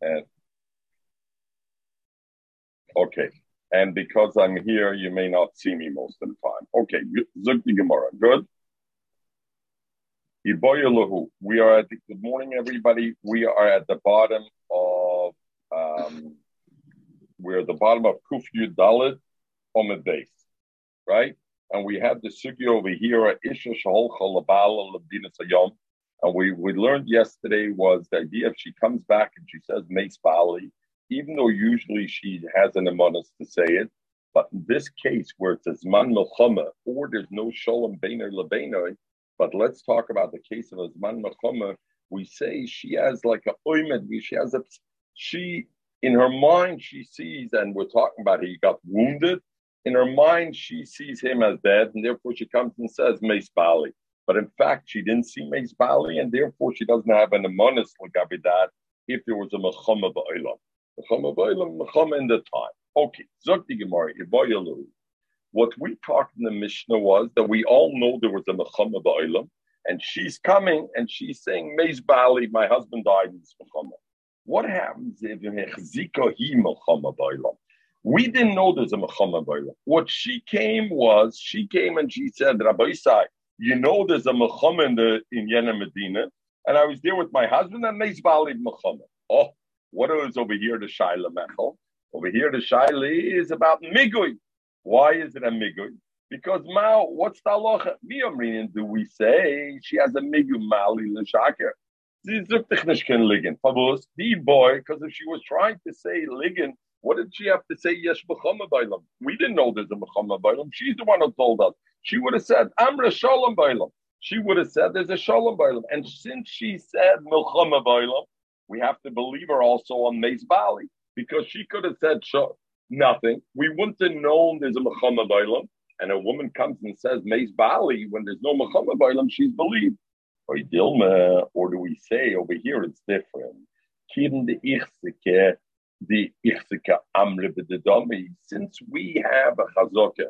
And okay. And because I'm here, you may not see me most of the time. Okay, Zuk the Gemara. Good. We are at the, good morning, everybody. We are at the bottom of um, we're at the bottom of Kuf Yud Dalit on the base, right? And we have the sugi over here Isha Shahol Chalabala Labdina Sayom. And we, we learned yesterday was the idea if she comes back and she says Mace Bali, even though usually she has an amonis to say it, but in this case where it says Man Melchama, or there's no Shalom Beiner Lebeiner, but let's talk about the case of Azman Melchama, we say she has like a oimed, she has a, she, in her mind, she sees, and we're talking about he got wounded, in her mind, she sees him as dead, and therefore she comes and says Mace Bali. But in fact, she didn't see Mace Bali, and therefore she doesn't have an amonis that if there was a mechama ba'ilam. Mechama ba'ilam, mechama in the time. Okay, Zokti Gemara, What we talked in the Mishnah was that we all know there was a mechama ba'ilam, and she's coming and she's saying, Mace Bali, my husband died in this mechama. What happens if Zika he mechama ba'ilam? We didn't know there's a Mechama Baila. What she came was, she came and she said, Rabbi Isai, you know there's a Mechama in, the, in Yena Medina, and I was there with my husband and Neis Bali Mechama. Oh, what is over here, the Shaila Mechel? Over here, the Shaila is about Migui. Why is it a Migui? Because Mao, what's the halacha? Do we say she has a Migu Mali L'Shakir? Sucht dich nicht kein Ligen. The boy, because if she was trying to say Ligen, what did she have to say? Yes, Bailam. We didn't know there's a Mechama Bailam. She's the one who told us. She would have said Amra Shalom Bailam. She would have said there's a Shalom Bailam. And since she said Milchama Bailam, we have to believe her also on Mace Bali because she could have said nothing. We wouldn't have known there's a Mechama Bailam. And a woman comes and says Mace Bali when there's no Mechama Bailam, she's believed. Or do we say over here it's different? the the Ichzika Amre B'Dedami, since we have a chazaka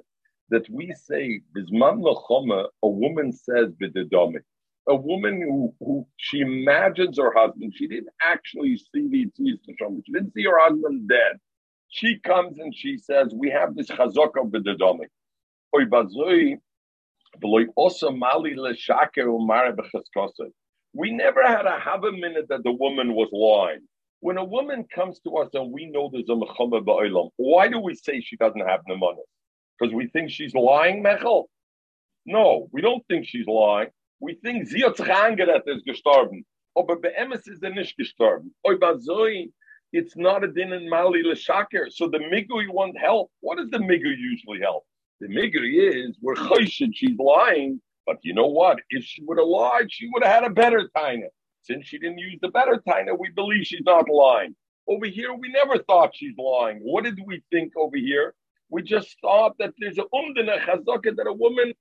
that we say, Bisman Lachoma, a woman says B'Dedami, a woman who, who she imagines her husband, she didn't actually see the Yitzhak she didn't see her husband dead. She comes and she says, we have this chazaka B'Dedami. Oy bazoi, v'loy osa mali l'shake umare b'chaskosei. We never had a half a minute that the woman was lying. When a woman comes to us and we know there's a mechama ba'olam, why do we say she doesn't have nemanis? Because we think she's lying, Mechel? No, we don't think she's lying. We think sie hat sich angerettet, ist gestorben. Aber be'emes ist er gestorben. Oi bazoi, it's not a din in mali l'shaker. So the migui won't help. What does the migui usually help? The migui is, we're chayshid, she's lying. But you know what? If she would have lied, she would have had a better time. Since she didn't use the better taina, we believe she's not lying. Over here, we never thought she's lying. What did we think over here? We just thought that there's a umdana chazaka that a woman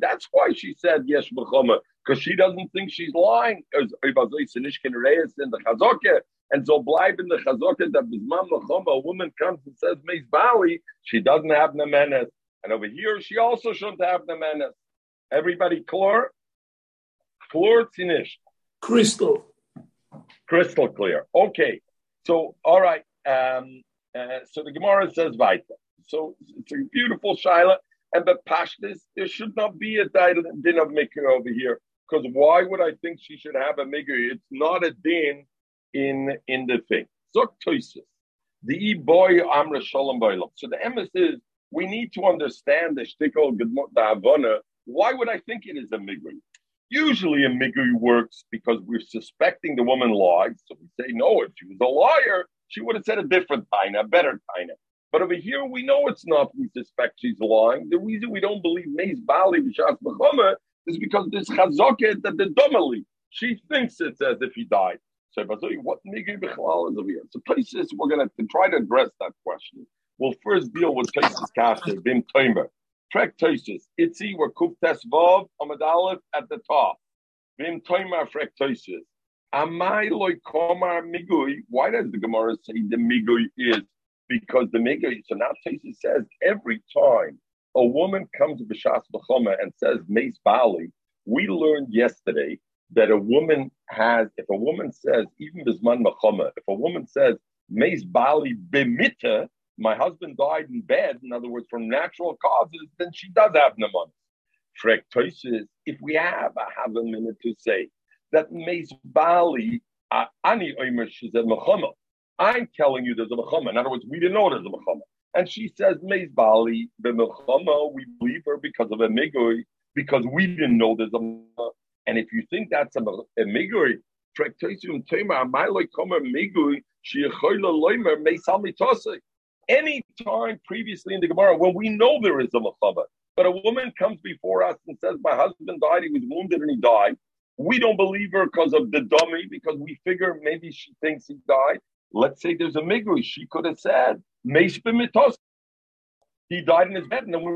that's why she said yes, because she doesn't think she's lying. And so bleiben in the chazaka that bisman a woman comes and says meis bali, she doesn't have nemenes. And over here, she also shouldn't have nemenes. Everybody clear? Clear finish. Crystal. Crystal clear. Okay. So, all right. Um, uh, so the Gemara says Vaita. So it's a beautiful Shiloh. And the Pashtis, there should not be a din of Mikr over here. Because why would I think she should have a Mikr? It's not a din in in the thing. Zok. The boy Amra Shalom. So the emes is we need to understand the shtickle the Havana. Why would I think it is a Migri? Usually a migui works because we're suspecting the woman lied. So we say, no, if she was a liar, she would have said a different taina, a better taina. But over here, we know it's not. We suspect she's lying. The reason we don't believe Maze Bali B'Shas B'choma is because this chazoket that the domali, she thinks it's as if he died. So what migui b'chalal is over here? So places we're going to try to address that question. We'll first deal with places kasher, bim toimer. Frektosis. Itzi were kuftes vav amadalef at the top. Vim toimar frektosis. Amai loy migui. Why does the Gemara say the migui is? Because the migui. So now Tosis says every time a woman comes to b'shas b'choma and says meis bali, we learned yesterday that a woman has, if a woman says, even bisman machama, if a woman says, meis bali bemita, my husband died in bed, in other words, from natural causes, then she does have naman. Frek if we have, I have a minute to say that meis bali, ani oimer, said machama. I'm telling you there's a mechama. In other words, we didn't know there's a mechama. And she says, Meis Bali, the mechama, we believe her because of a migui, because we didn't know there's a mechama. And if you think that's a, a migui, any time previously in the Gemara when we know there is a mechama, but a woman comes before us and says, My husband died, he was wounded and he died. We don't believe her because of the dummy, because we figure maybe she thinks he died. Let's say there's a migui. She could have said, He died in his bed. And then we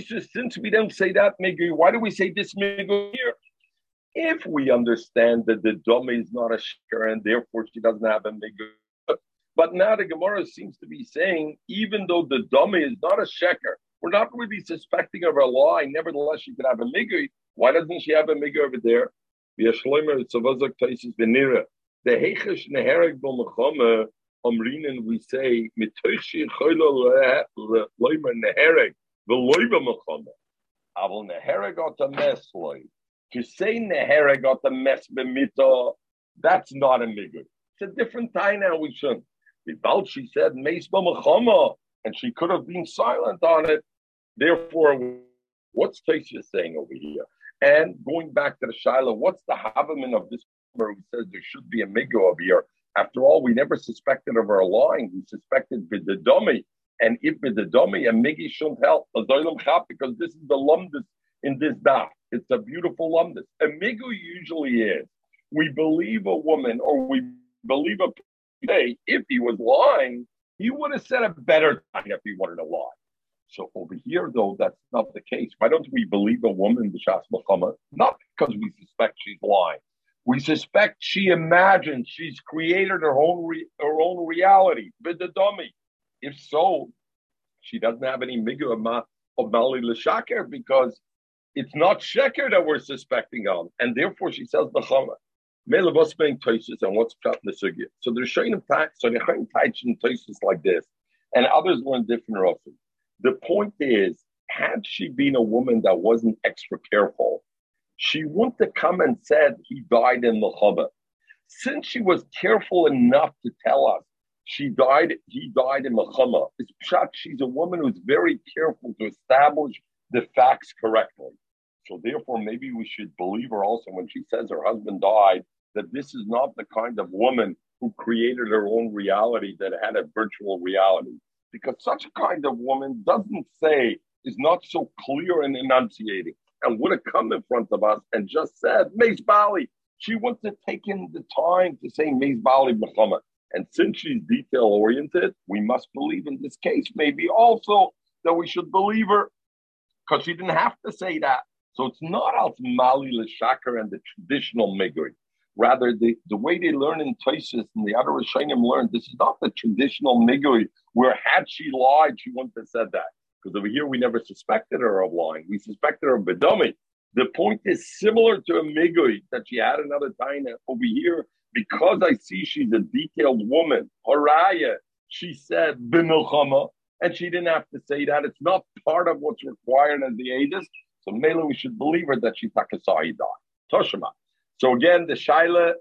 since we don't say that migui, why do we say this migui here? If we understand that the dummy is not a sheker and therefore she doesn't have a migui. But now the Gemara seems to be saying, even though the dummy is not a sheker, we're not really suspecting of her lie. Nevertheless, she could have a migui. Why doesn't she have a migui over there? The Heichesh Nehereg Bomachome Omrinen, we say, Mitoishi Choylo Loimer Nehereg, the Loiba Machome. Aval Nehereg got a mess loy. To say Nehereg got a mess bemito, that's not a migur. It's a different time now, we shouldn't. She said, and she could have been silent on it. Therefore, what's Taisha saying over here? And going back to the Shiloh, what's the Havaman of this who says there should be a migo over here. After all, we never suspected of her lying. We suspected bidadomi. And if bidadomi, a migi shouldn't help. Because this is the lumdus in this daf. It's a beautiful lumdus. A migu usually is. We believe a woman or we believe a day. If he was lying, he would have said a better time if he wanted to lie. So over here, though, that's not the case. Why don't we believe a woman, the Shas Muhammad? Not because we suspect she's lying, we suspect she imagines she's created her own re- her own reality, the dummy. If so, she doesn't have any migu uh, of Mali L'Shaker because it's not Sheker that we're suspecting of, and therefore she says the. Mele was being toises and what's cut the sugya. So they're showing them so they're showing in toises like this, and others learn different rosim. The point is, had she been a woman that wasn't extra careful, she wouldn't have come and said he died in the Since she was careful enough to tell us she died, he died in the it's pshat, she's a woman who's very careful to establish the facts correctly. So therefore, maybe we should believe her also when she says her husband died, that this is not the kind of woman who created her own reality that had a virtual reality. Because such a kind of woman doesn't say, is not so clear and enunciating and would have come in front of us and just said, Mace Bali. She wouldn't have taken the time to say Mace Bali Muhammad. And since she's detail oriented, we must believe in this case, maybe also that we should believe her because she didn't have to say that. So it's not al Mali Lashakar and the traditional Migri. Rather, the, the way they learn in Toises and the other Rishonim learned, this is not the traditional Migui where had she lied, she wouldn't have said that. Because over here, we never suspected her of lying. We suspected her of bedami. The point is similar to a migui that she had another taina over here. Because I see she's a detailed woman, Haraya, she said b'milchama, and she didn't have to say that. It's not part of what's required as the ages. So Mela, we should believe her that she's takasai died. Toshima. So again, the shaila,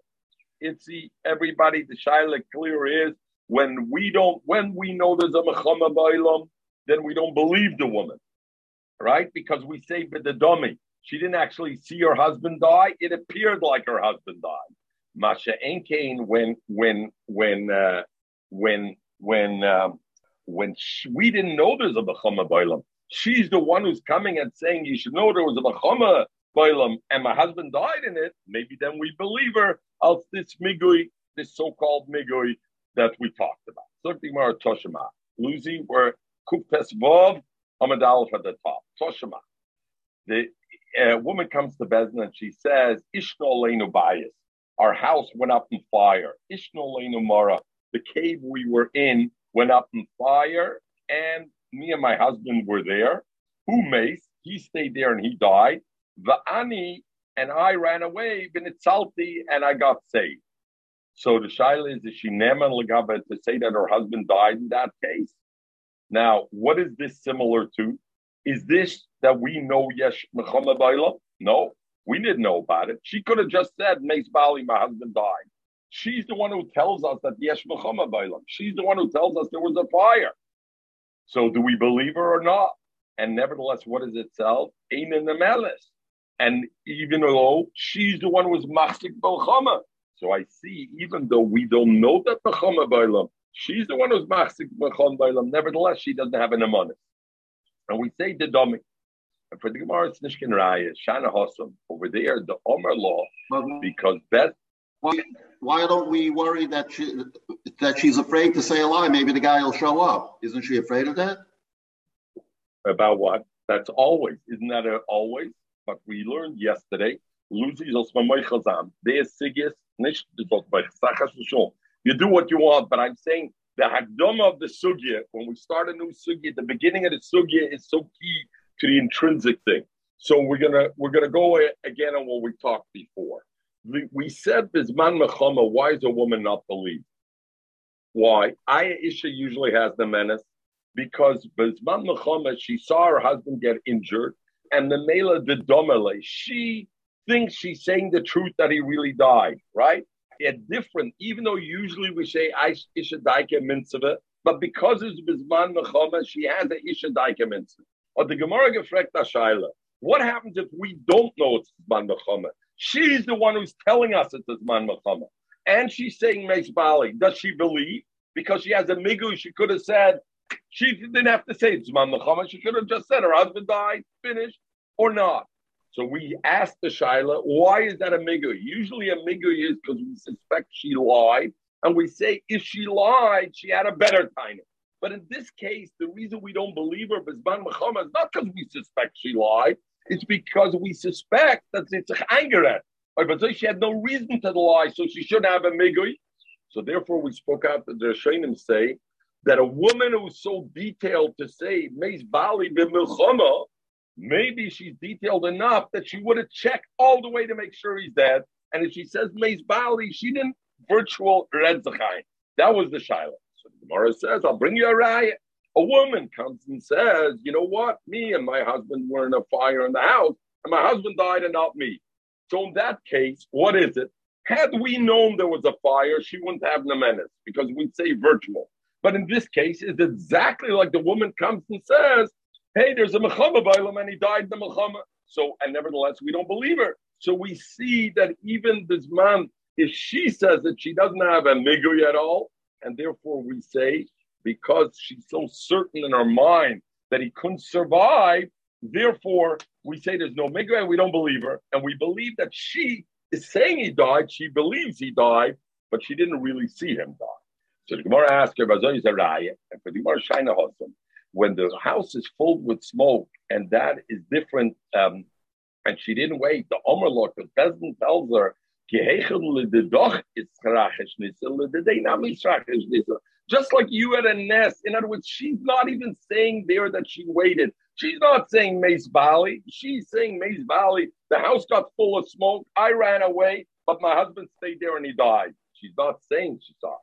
itzi, everybody, the shaila clear is when we don't, when we know there's a mechama ba'ilam, then we don't believe the woman, right? Because we say but the dummy. She didn't actually see her husband die. It appeared like her husband died. Masha Enkain, when when when uh, when when um, when she, we didn't know there's a bechama bailam. She's the one who's coming and saying you should know there was a bechama bailam, and my husband died in it. Maybe then we believe her. of this migui, this so-called migui that we talked about. More Toshima. Lucy, where Kupes Vov, Amad Aleph at the top. Toshima. The uh, woman comes to Bezna and she says, Ishno Leinu Bayis. Our house went up in fire. Ishno Leinu Mara. The cave we were in went up in fire, and me and my husband were there. Who mace? He stayed there and he died. Va'ani and I ran away, been salty, and I got saved. So the shaila is, is she neman legaba to say that her husband died in that case? Now, what is this similar to? Is this that we know Yesh Mechama No, we didn't know about it. She could have just said, Mace Bali, my husband died. She's the one who tells us that Yesh Mechama She's the one who tells us there was a fire. So do we believe her or not? And nevertheless, what does it tell? Ain in the melis. And even though she's the one who was machzik belchama. So I see, even though we don't know that bechama bailam, she's the one who's machzik becham bailam. Nevertheless, she doesn't have an amonis. And we say the domi. And for the Gemara, it's Nishkin Raya, Shana Hossam. Over there, the Omer law, because Beth. Why, why don't we worry that she that she's afraid to say a lie? Maybe the guy will show up. Isn't she afraid of that? About what? That's always. Isn't that a, always? But we learned yesterday. You do what you want, but I'm saying the Hagdama of the Sugya, when we start a new Sugya, the beginning of the Sugya is so key to the intrinsic thing. So we're gonna we're gonna go again on what we talked before. We, we said Bisman Mechama, why is a woman not believed? Why? Aisha usually has the menace because Bisman Mechama, she saw her husband get injured, and the Mela de Domele, she thinks she's saying the truth that he really died, right? It's different, even though usually we say Isha Daika Mitzvah, but because it's Bisman Mechama, she has the Isha Daika Mitzvah. Or the Gemara gefrekt Shaila. What happens if we don't know it's Zman Mechama? She's the one who's telling us it's Zman Mechama. And she's saying Meis Bali. Does she believe? Because she has a migu, she could have said, she didn't have to say Zman Mechama. She could have just said her husband died, finished, or not. So we asked the Shaila, why is that a migu? Usually a migu is because we suspect she lied. And we say, if she lied, she had a better timing. But in this case, the reason we don't believe her, Bizban Muhammad, is not because we suspect she lied. It's because we suspect that it's anger. But she had no reason to lie, so she shouldn't have a migui. So therefore, we spoke out that the Rishonim say that a woman who's so detailed to say Meis Bali b'milchama, maybe she's detailed enough that she would have checked all the way to make sure he's dead. And if she says Meis Bali, she didn't virtual red That was the shiloh. So the Gemara says, I'll bring you a riot. A woman comes and says, you know what? Me and my husband were in a fire in the house, and my husband died and not me. So in that case, what is it? Had we known there was a fire, she wouldn't have Nemenis because we'd say virtual. But in this case, it's exactly like the woman comes and says, hey, there's a Mechama Bailam and he died in the Mechama. So, and nevertheless, we don't believe her. So we see that even this man, if she says that she doesn't have a Migui at all, and therefore we say, because she's so certain in her mind that he couldn't survive, therefore we say there's no Migra and we don't believe her. And we believe that she is saying he died, she believes he died, but she didn't really see him die. So the Gemara asks her, is a raya, and for the Gemara Shaina Hossam, when the house is filled with smoke, and that is different, um, and she didn't wait, the Omer Lord, the peasant tells her, just like you at a nest. In other words, she's not even saying there that she waited. She's not saying Mace Valley. She's saying Mace Valley. The house got full of smoke. I ran away, but my husband stayed there and he died. She's not saying she saw.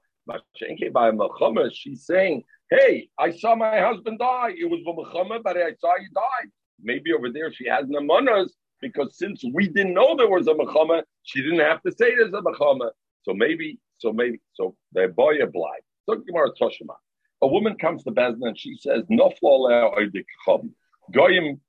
She's saying, hey, I saw my husband die. It was Muhammad, but I saw he died. Maybe over there she has namanas because since we didn't know there was a mechama, she didn't have to say there's a mechama. So maybe, so maybe, so the boy blind. So Gemara Toshima. A woman comes to Bezna and she says, "No Goyim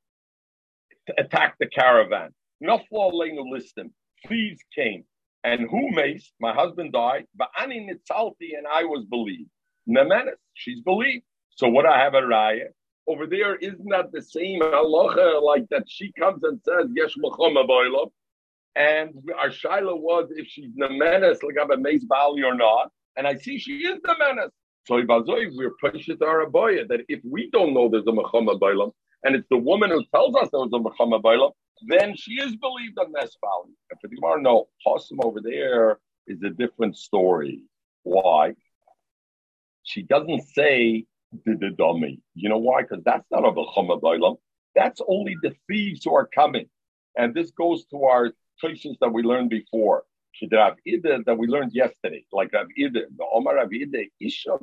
attacked the caravan. No listim. Thieves came. And who makes? My husband died. But Ani Nitzalti and I was believed. Nemenis, she's believed. So what I have a raya? over there, isn't that the same halacha like that she comes and says, Yesh boilam? And our Shaila was if she's Nemenes, like I'm a Mace Bali or not. And I see she is Nemenes. So we're pushing our aboya that if we don't know there's a Mechama and it's the woman who tells us there was a Mechama then she is believed on Nes Bali. And for the Gemara, no, Possum over there is a different story. Why? She doesn't say the dummy. You know why? Because that's not a B'chama Bailam. That's only the thieves who are coming. And this goes to our places that we learned before. Rav Ida that we learned yesterday, like Rav Ida, the Omar Rav Ida, Isha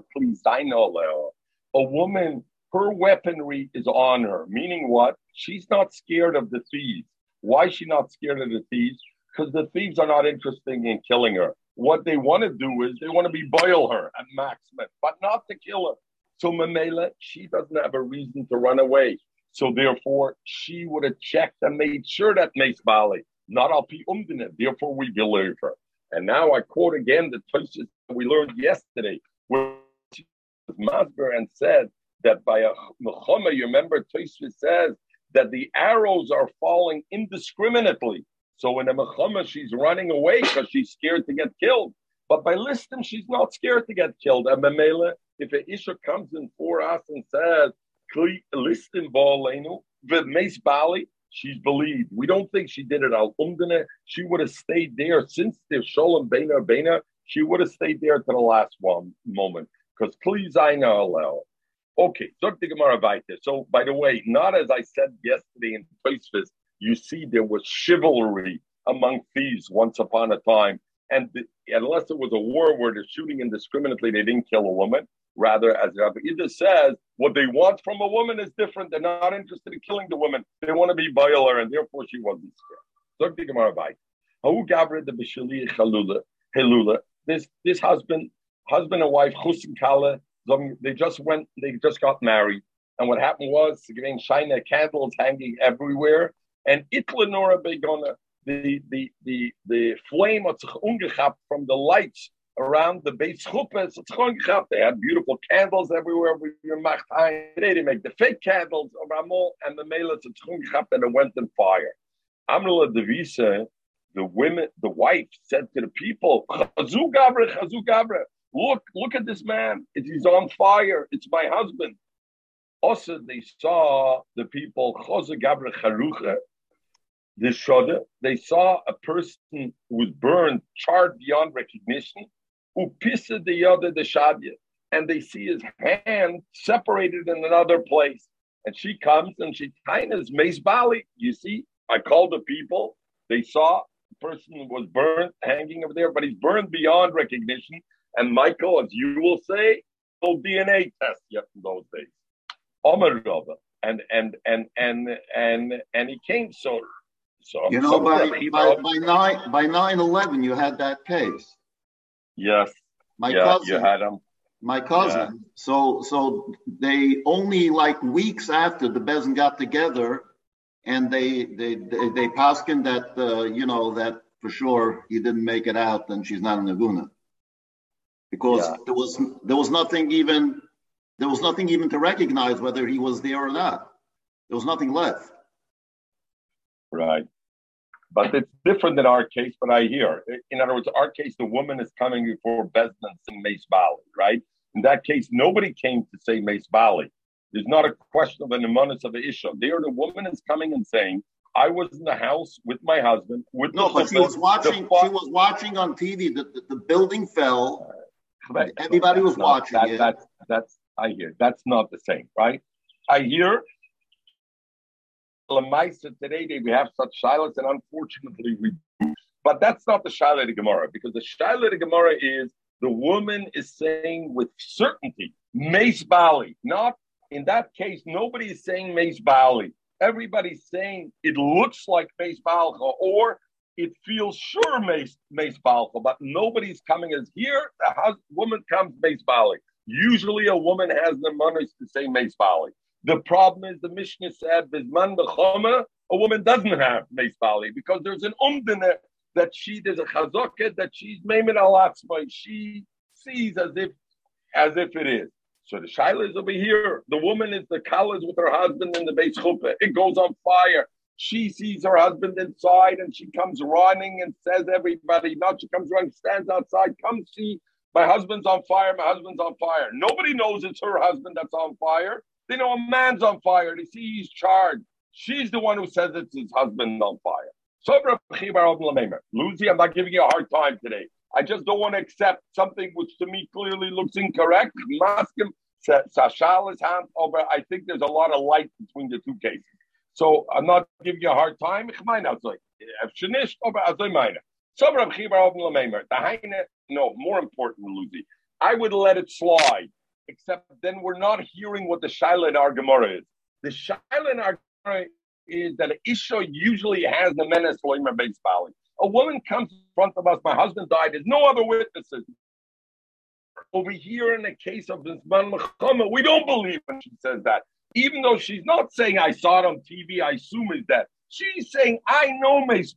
A woman, her weaponry is on her, meaning what? She's not scared of the thieves. Why is she not scared of the thieves? Because the thieves are not interested in killing her. What they want to do is they want to be boil her at maximum, but not to kill her. So Mamela, she doesn't have a reason to run away. So therefore, she would have checked and made sure that Mace Bali, not al pi umdina. Therefore, we believe her. And now I quote again the places we learned yesterday, where Masber and said that by a mechama, you remember Tosfos says that the arrows are falling indiscriminately. So in a mechama, she's running away because she's scared to get killed. But by listing, she's not scared to get killed. And Mamela, if an Isha comes in for us and says, listin ba'aleinu v'meis bali. She's believed. We don't think she did it al umdane. She would have stayed there since the sholem beina beina. She would have stayed there to the last one moment because please I know Okay, so So by the way, not as I said yesterday in Tosfos, you see there was chivalry among thieves once upon a time, and the, unless it was a war where they're shooting indiscriminately, they didn't kill a woman. Rather, as Rabbi Ida says, what they want from a woman is different. They're not interested in killing the woman. They want to be boiler, and therefore she wasn't scared. This this husband, husband and wife, Chusin Kala, they just went, they just got married. And what happened was getting China candles hanging everywhere. And Itlanora Begona, the the the the flame of Tzchungechapt from the lights around the base chuppah. They had beautiful candles everywhere. We Today they make the fake candles of Ramol and the Mela and it went in fire. Amrula Devisa, the women, the wife said to the people, Chazu Gabra, Chazu Gabra, look, look at this man. He's on fire. It's my husband. Also, they saw the people, the Shoda, they saw a person who was burned, charred beyond recognition, upisa the other the shadya, and they see his hand separated in another place. And she comes and she tainas Mace Bali. You see, I called the people. They saw the person was burned, hanging over there, but he's burned beyond recognition. And Michael, as you will say, no DNA test yet in those days. Omer and and and and and and he came so so you know by by, by nine by nine eleven you had that case. Yes. My yeah, cousin. You had them. My cousin. Yeah. So so they only like weeks after the Bezin got together, and they they they, they paskin that uh, you know that for sure he didn't make it out, and she's not a Naguna. Because yeah. there was there was nothing even there was nothing even to recognize whether he was there or not. There was nothing left. Right. But it's different in our case, but I hear. In other words, our case, the woman is coming before Bezdin and Mace Bali, right? In that case, nobody came to say Mace Bali. There's not a question of an emunus of an issue. There, the woman is coming and saying, I was in the house with my husband. With no, but she was watching. She was watching on TV. The, the, the building fell. Uh, Everybody was watching that, it. That's that's I hear. That's not the same, right? I hear Lamaisa today we have such silence, and unfortunately we do. But that's not the Shaila de Gemara, because the Shaila de Gemara is the woman is saying with certainty, Mace Bali. Not in that case, nobody is saying Mace Bali. Everybody's saying it looks like Mace Balcha, or it feels sure Mace, Mace Balcha, but nobody's coming as here. The woman comes Mace Bali. Usually a woman has the money to say Mace Bali. The problem is the Mishnah said, Bisman b'choma, a woman doesn't have Meis Bali because there's an umdine that she, there's a chazoket that she's maimed alatzmai. She sees as if, as if it is. So the shaila is over here. The woman is the college with her husband in the base chuppah. It goes on fire. She sees her husband inside and she comes running and says, everybody, not she comes running, stands outside, come see, my husband's on fire, my husband's on fire. Nobody knows it's her husband that's on fire. They know a man's on fire. They see he's charged. She's the one who says it's his husband on fire. So, Lucy, I'm not giving you a hard time today. I just don't want to accept something which to me clearly looks incorrect. Maskim Sashal is hand over. I think there's a lot of light between the two cases. So I'm not giving you a hard time. No, more important, Lucy, I would let it slide, except then we're not hearing what the Shaila in our Gemara is. The Shaila in our Gemara is that an Isha usually has the menace Loimer base Bali. A woman comes in front of us, my husband died, there's no other witnesses. Over here in the case of this man we don't believe when she says that. Even though she's not saying I saw it on TV, I assume is that. She's saying, I know Mace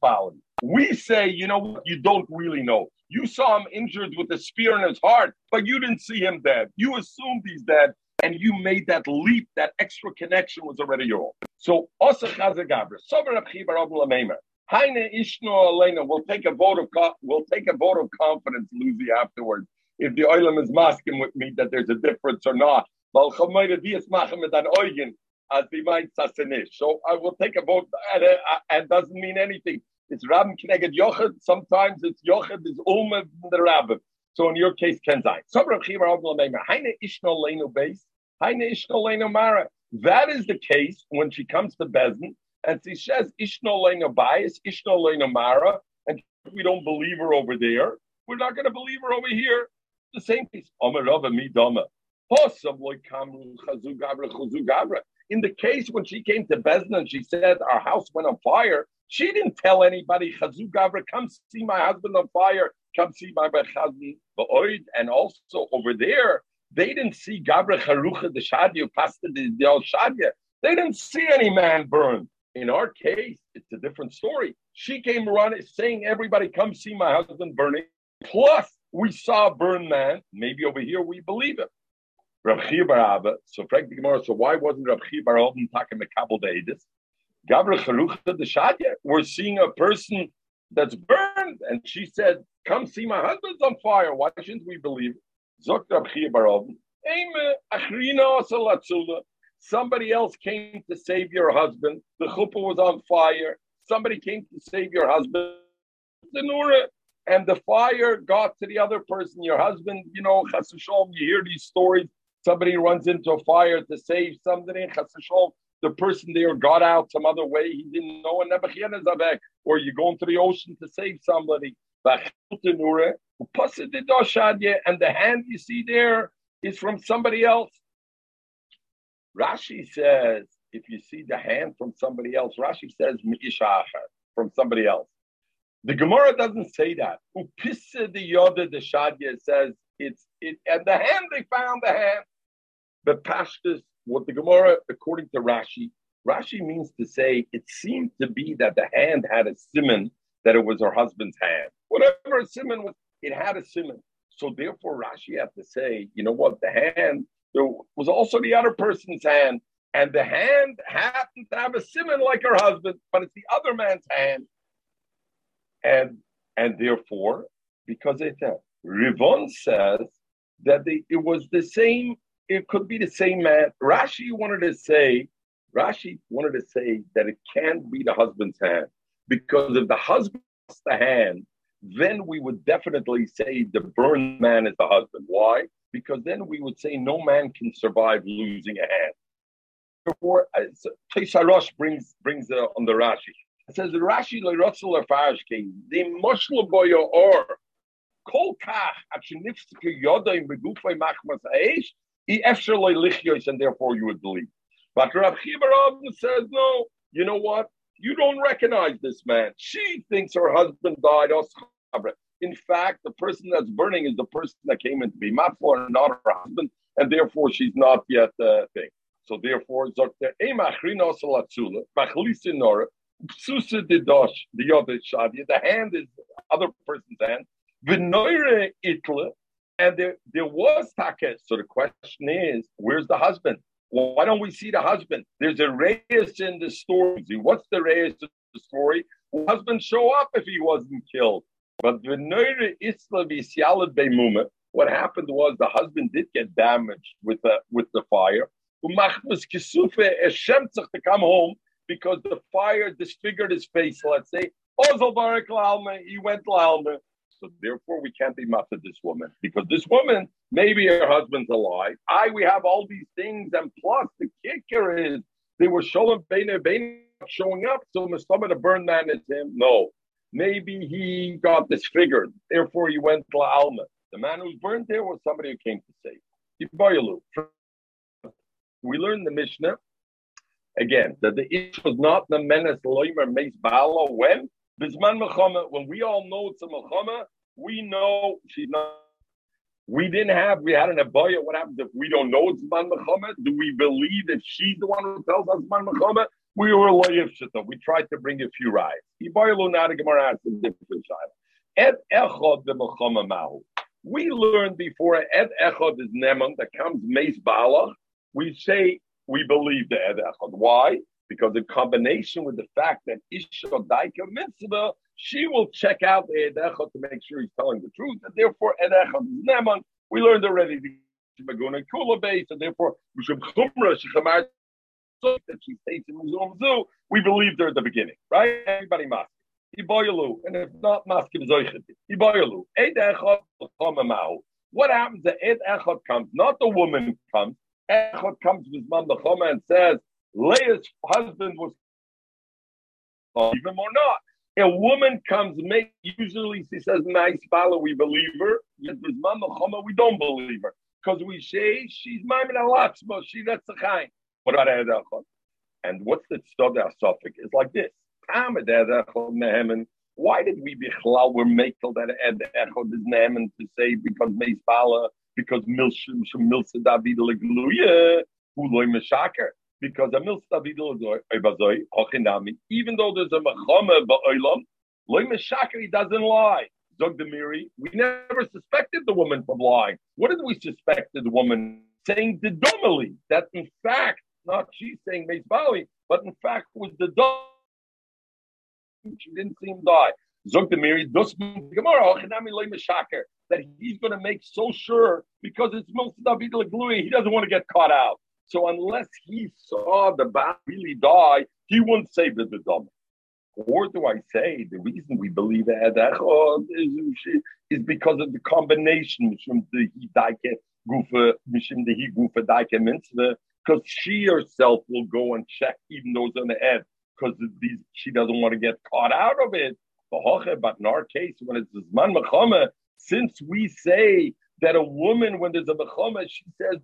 We say, you know what, you don't really know. You saw him injured with a spear in his heart, but you didn't see him dead. You assumed he's dead, and you made that leap, that extra connection was already your own. So, Osa Chazagabra, Sober Heine Ishno Elena will take a vote of will take a vote of confidence, Lucy, afterwards. If the oilam is masking with me that there's a difference or not. So I will take a vote, and it uh, doesn't mean anything. It's Rabbi Kneged Yochid. Sometimes it's Yochid is Ulma the Rabbi. So in your case, Kenzai. Heine Ishno Leno base. Heine Ishno Leno Mara. That is the case when she comes to Bezin, and she says Ishno Leno bias, Ishno Leno Mara, and we don't believe her over there. We're not going to believe her over here. The same case. In the case when she came to Bezdin and she said our house went on fire, she didn't tell anybody, Chazu Gavra, come see my husband on fire, come see my husband And also over there, they didn't see Gabra Charucha the Shadia, Pasta the Del Shadia. They didn't see any man burned. In our case, it's a different story. She came running, saying, Everybody come see my husband burning. Plus, we saw a burned man. Maybe over here we believe it. Rav Chibar So, Frank the Gemara, so why wasn't Rav Chibar Oben talking Mekabel Deidis? Gabra Charucha the Shadia. We're seeing a person that's burned, and she said, "Come see my husband's on fire." Why shouldn't we believe? Somebody else came to save your husband. The chuppah was on fire. Somebody came to save your husband. The nura And the fire got to the other person, your husband. You know, you hear these stories. Somebody runs into a fire to save somebody the person there got out some other way he didn't know, and or you go into the ocean to save somebody. And the hand you see there is from somebody else. Rashi says, if you see the hand from somebody else, Rashi says from somebody else. The Gemara doesn't say that. Upissa the Yoda the Shadya says it's it and the hand they found the hand. The Pashtas what the Gemara, according to Rashi, Rashi means to say it seemed to be that the hand had a simon, that it was her husband's hand. Whatever a simon was, it had a simon. So therefore, Rashi had to say, you know what, the hand, there was also the other person's hand, and the hand happened to have a simon like her husband, but it's the other man's hand. And and therefore, because it uh, Rivon says that the, it was the same it could be the same man. Rashi wanted to say, Rashi wanted to say that it can't be the husband's hand because if the husband's the hand, then we would definitely say the burned man is the husband. Why? Because then we would say no man can survive losing a hand. Therefore, Tesarosh brings brings uh, on the Rashi. It says Rashi le'rotzel came the mushla boyo or kol kach at shenifsike yodaim begufay machmas aish and therefore you would believe. But Rav Chibarov says, no, you know what? You don't recognize this man. She thinks her husband died. In fact, the person that's burning is the person that came into be Matful not her husband, and therefore she's not yet the uh, thing. So therefore. The hand is the other person's hand. And there, there was Taka. So the question is, where's the husband? Well, why don't we see the husband? There's a Reyes in the story. What's the Reyes in the story? Will husband show up if he wasn't killed? But the what happened was the husband did get damaged with the with the fire. to come home because the fire disfigured his face. Let's say, he went to Alma. So therefore, we can't be mad at this woman because this woman, maybe her husband's alive. I, we have all these things, and plus the kicker is they were sholem bein bein showing up, so Mustama to burn man is him. No. Maybe he got disfigured, therefore he went to Alma. The man who burned there was somebody who came to save. We learned the Mishnah again that the issue was not the menace loimer meis bala when mechama. When we all know it's a mechama, we know she's not. We didn't have. We had an abaya. What happens if we don't know it's man mechama? Do we believe that she's the one who tells us man mechama? We were loyev shita. We tried to bring a few rides. Et echod the mechama mahu. We learned before et echod is neman that comes meis bala. We say we believe the Ed Echad. Why? Because in combination with the fact that Isha Daika Mitzvah, she will check out the Ed Echad to make sure he's telling the truth, and therefore Ed Echad is Neman. We learned already the Maguna Kula base, and therefore Mishum Chumra Shechamar that she states in Mizum we believed her at the beginning, right? Everybody must. Iboyalu, and if not maskim zoichet, Iboyalu, Ed Echad What happens? The Ed Echad comes, not the woman comes. Echad comes with Man Choma and says, Leah's husband was even more not. A woman comes, make usually she says, "Nice follow, we believe her." Yet with Man Choma, we don't believe her because we say she's Maimin Alatzma, she that's the kind. What about Echad? And what's the study suffix? It's like this. Why did we be we're making that Ed Echad is Nehmen to say because Meis Bala because milshim milsa David legluya loy meshaker. Because a milsa David legluya even though there's a mechama ba'olam, loy meshaker he doesn't lie. Zog Demiri, we never suspected the woman from lying. What did we suspect the woman saying the domily that in fact not she's saying Meisbali, but in fact was the dom. She didn't see him die. Zog the Miri, that he's going to make so sure because it's most David Leglui, he doesn't want to get caught out. So unless he saw the bat really die, he wouldn't say the Dom. Or do I say the reason we believe that uh, is, is because of the combination from the Hidaike Gufa, Mishim the Higufa Daike because she herself will go and check even those on the head because she doesn't want to get caught out of it. But in our case, when it's Zman Mechama, since we say that a woman, when there's a Mechama, she says,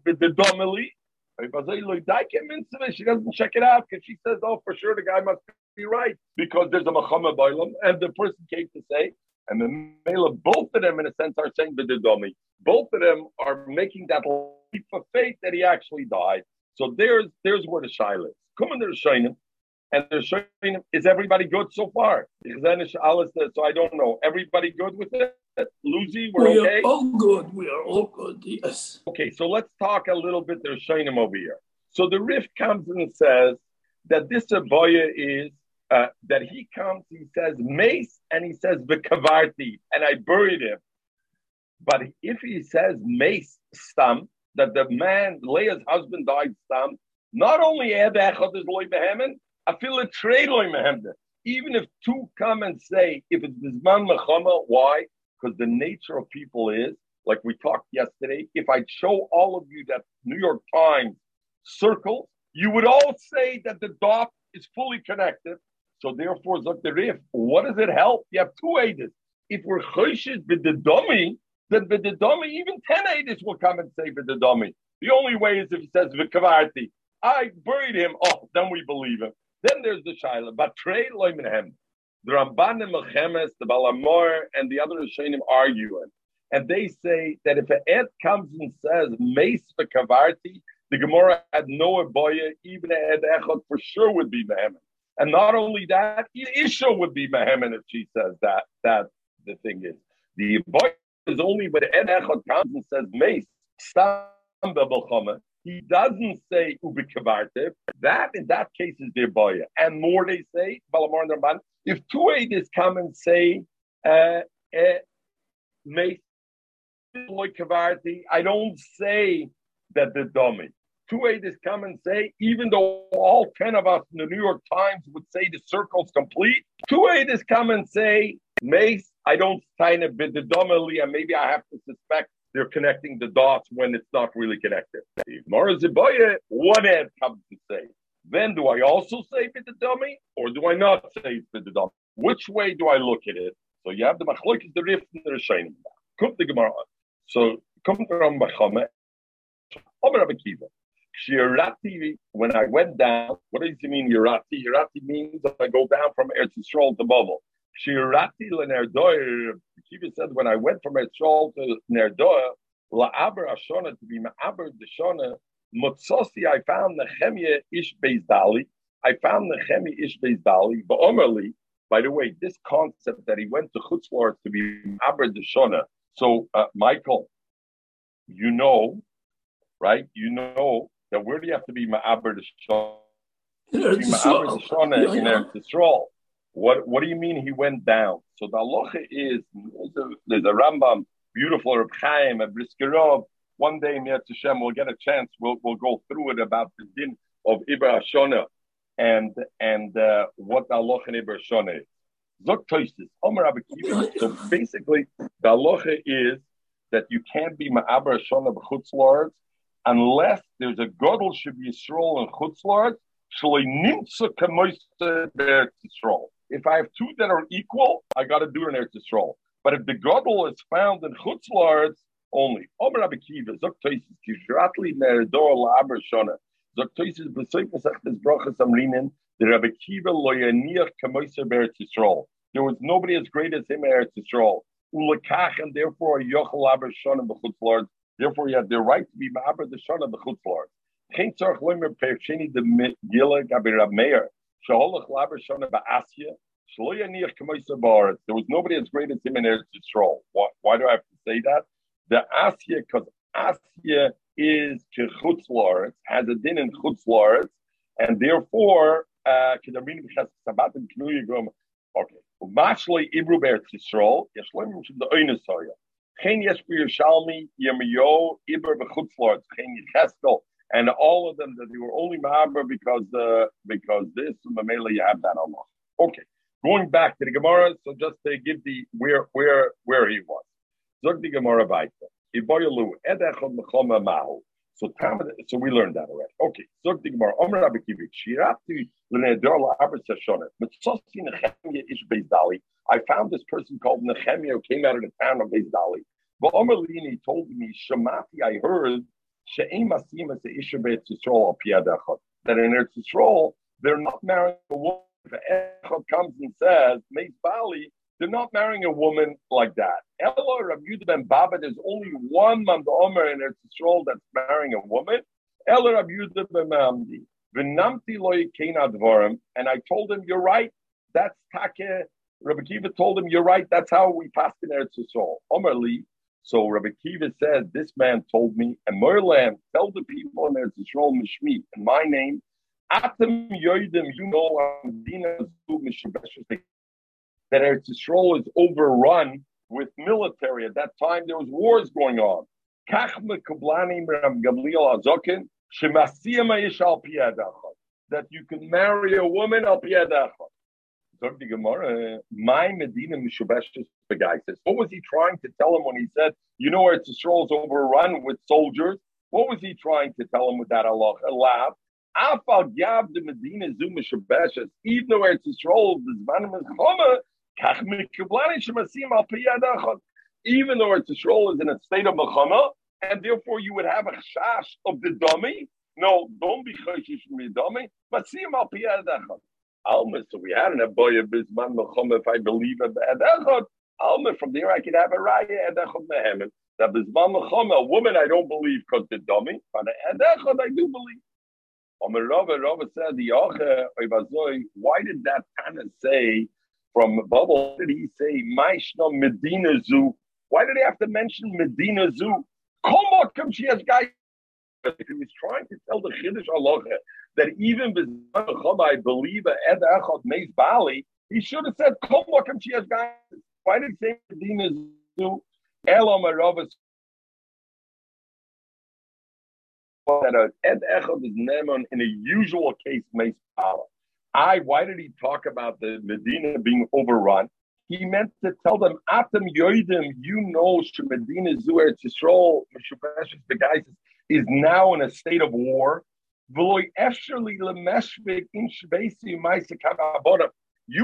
she doesn't check it out because she says, oh, for sure, the guy must be right because there's a Mechama Bailam, and the person came to say, and the male both of them, in a sense, are saying B'dedomi. Both of them are making that leap of faith that he actually died. So there's there's where the Shaila is. Come on, there's Shainim and they're showing is everybody good so far? So I don't know. Everybody good with it? Lucy, we're we okay? are all good. We are all good, yes. Okay, so let's talk a little bit. They're showing him over here. So the Rif comes and says that this Aboya is uh, that he comes, he says mace, and he says Vikavarti, and I buried him. But if he says mace stam, that the man, Leah's husband died stam, not only Echad is Loy Behemen, I feel a trade Even if two come and say, if it's Bizman Mechama, why? Because the nature of people is, like we talked yesterday, if I show all of you that New York Times circle, you would all say that the dot is fully connected. So therefore, Zakharif, what does it help? You have two Aedis. If we're Choshes dummy, then dummy, even 10 Aedis will come and say with the only way is if he says Vikavarti. I buried him. Oh, then we believe him. Then there's the Shaila. But trade loimenhem. The Ramban and Mechemes, the Balamor, and the other Rishonim arguing. And they say that if an Ed comes and says, Mace for Kavarti, the Gemara had no Aboya, even an Ed Echot for sure would be Mehemen. And not only that, Isha would be Mehemen if she says that. That the thing is. The Aboya is only when Ed Echot comes and says, Mace, Stam he doesn't say ubikavartiv. That in that case is their boya. And more they say, Balamar Ramban, if two aidis come and say, uh, uh, I don't say that the dummy. Two aidis come and say, even though all 10 of us in the New York Times would say the circle's complete, two aidis come and say, Mace, I don't sign it with the dummy, and maybe I have to suspect they're connecting the dots when it's not really connected. One end comes to say, then do I also say dummy, or do I not say for the dummy? Which way do I look at it? So you have the machlok is the rift and the rishonim. Come the Gemara. So come from. Shirati, when I went down, what does it mean, Yerati? Yerati means I go down from Eretz Yisrael to Babel. Shirati lenerdoyer, Kiva said, when I went from Yisrael to Nerdoyer, la'aber Ashona, to be ma'aber Deshona, Motsosi, I found Nehemiah Ish Dali. I found Nehemiah Ish Dali, but Omerli, by the way, this concept that he went to Chutzlar to be ma'aber Deshona. So, uh, Michael, you know, right? You know that where do you have to be ma'aber Deshona? Ma'aber Deshona in Eretz Yisrael. What What do you mean he went down? So the halacha is there's a, Rambam, beautiful Reb Chaim, a Brisker Rov. One day, Mir Hashem, we'll get a chance. We'll we'll go through it about the din of Ibra Hashona and and uh, what the halacha in Ibra Hashona is. Zok Omer So basically, the halacha is that you can't be Ma'abra Hashona b'chutzlards unless there's a godel be Yisrael and chutzlards. Shalei nimtza kamoisa be'er Yisrael. If I have two that are equal, I got to do an Eretz Yisrael. But if the Gadol is found in Chutzlards only, Omer Rabbi Kiva, Zok Kishratli Meredor Laber Shona, Zok the Rabbi Kiva lo yaniach kamoiser be'eretz Yisrael. There was nobody as great as him in Eretz Yisrael. Ulakach, and therefore Yochel Laber Shona b'chutzlards. Therefore, you have the right to be Ma'aber the Shona b'chutzlards. Chen tzarch loimer de Gila Gabi Rab Meir. There was nobody as great as him in Eretz Yisrael. Why, why do I have to say that? The Asya, because Asya is Chutz has a din in Chutz and therefore, uh, okay. Yecheskel, and all of them that they were only Mahaber because uh, because this Mamela you have that Allah. Okay, going back to the Gemara, so just to give the where where where he was. Zog the Gemara Vaita. Iboyalu Edechon Mechoma Mahu. So so we learned that already. Okay, Zog the Gemara. Omer Rabbi Kivik Shirati Lenedor La'aber Sashonet. Mitzosi Nechemia Ish Beis Dali. I found this person called Nechemia who came out of the town of Beis Dali. But Omer Lini told me Shemati. I heard that in Eretz Yisrael, they're not marrying a woman. If Echad comes and says, Meis Bali, they're not marrying a woman like that. Ella Rabbi Yudah ben Baba, there's only one man Omer in Eretz Yisrael that's marrying a woman. Ella Rabbi Yudah ben Mamdi. V'namti loy dvarim, and I told him, you're right. That's take. Rabbi Kiva told him, you're right. That's how we passed in Eretz Yisrael. Omer Li, so Rabbi Kiva said, This man told me, and Merlam, tell the people in Eretz Yisrael Mishmi, in my name, Atem Yoidim, you know, that Eretz Yisrael is overrun with military. At that time, there was wars going on. That you can marry a woman al piedachot. My Medina Mishubeshes what was he trying to tell him when he said, you know where Yisrael is overrun with soldiers? What was he trying to tell him with that Allah? Allah. Even though it's Yisrael, even though it's Yisrael is in a state of Mechama, and therefore you would have a shash of the dummy. No, don't be choshish from the dummy, him al piyadachot. Alma, so we had an aboya bisman Mechama if I believe it. Alma, from there I could have a raya edechot mehemet. That bisman mechama, a woman I don't believe because the dummy, but edechot I do believe. Omer Rava, Rava said, why did that of say from bubble? Did he say Maishna Medina Zoo? Why did he have to mention Medina Zoo? Come on, come she has guys. He was trying to tell the Chiddush Allah that even I believe Ed Echad Meis Bali, he should have said, Come she has. Why did he say Medina Zu? Elam Aravas that Ed Echad is Nemon in a usual case makes power. I, why did he talk about the Medina being overrun? He meant to tell them, Atem Yoidim, you know, Medina Zuer Yisrael, the guys is now in a state of war. You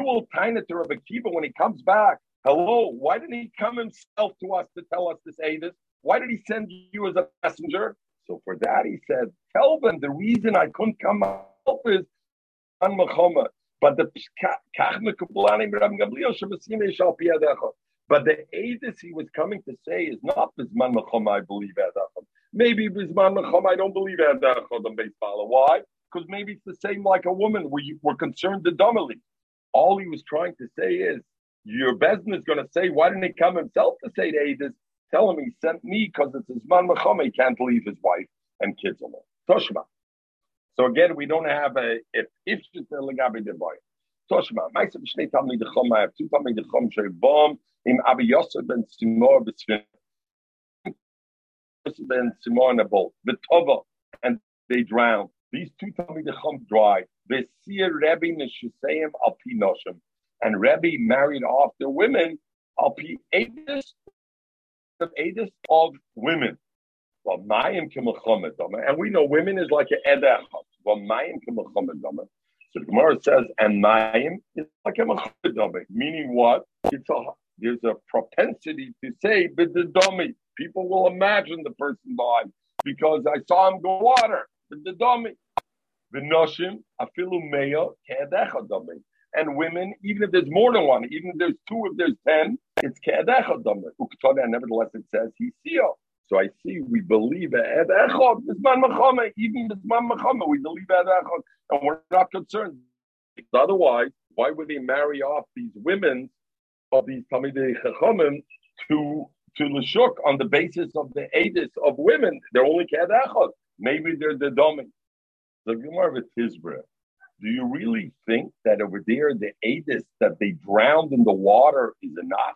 will time it to Rabbi Kiva when he comes back. Hello, why didn't he come himself to us to tell us to say this? Why did he send you as a messenger? So for that, he said, Tell them the reason I couldn't come help is on Muhammad. But the but the he was coming to say is not Bisman Machom, I believe Adachim. Maybe Bisman Machom, I don't believe Adachim based Why? Because maybe it's the same like a woman you were concerned the dumbly. All he was trying to say is, your Bezdin is going to say, why didn't he come himself to say to Adis? Tell him he sent me because it's his man he can't leave his wife and kids alone. Toshma. So again, we don't have a if if the legabi devoy. Toshma. Ma'aseh b'shnei talmid chom. I have two talmid chom sheibom im Abi ben Simor b'tzvin. Ben Simor in a boat. The Tova and they drowned. These two talmid chom died. The Seir Rebbe Neshusayim al Pinoshim. And Rebbe married off the women al Pi Edis of Edis of women. And we know women is like an edach. So the Gemara says, and Mayim is like a machadome, meaning what? It's a there's a propensity to say but the b'dedami. People will imagine the person behind because I saw him go water. B'dedami. V'noshim afilu meya ke'edechadami. And women, even if there's more than one, even if there's two, if there's ten, it's nevertheless, it says he's so I see we believe Machame, even we believe and we're not concerned. Otherwise, why would they marry off these women of these Talmidei Chachamim to to Lashuk on the basis of the Adis of women? They're only Ed Echod. Maybe they're the Domin. The Gemara of Tizbra. Do you really think that over there the Adis that they drowned in the water is enough?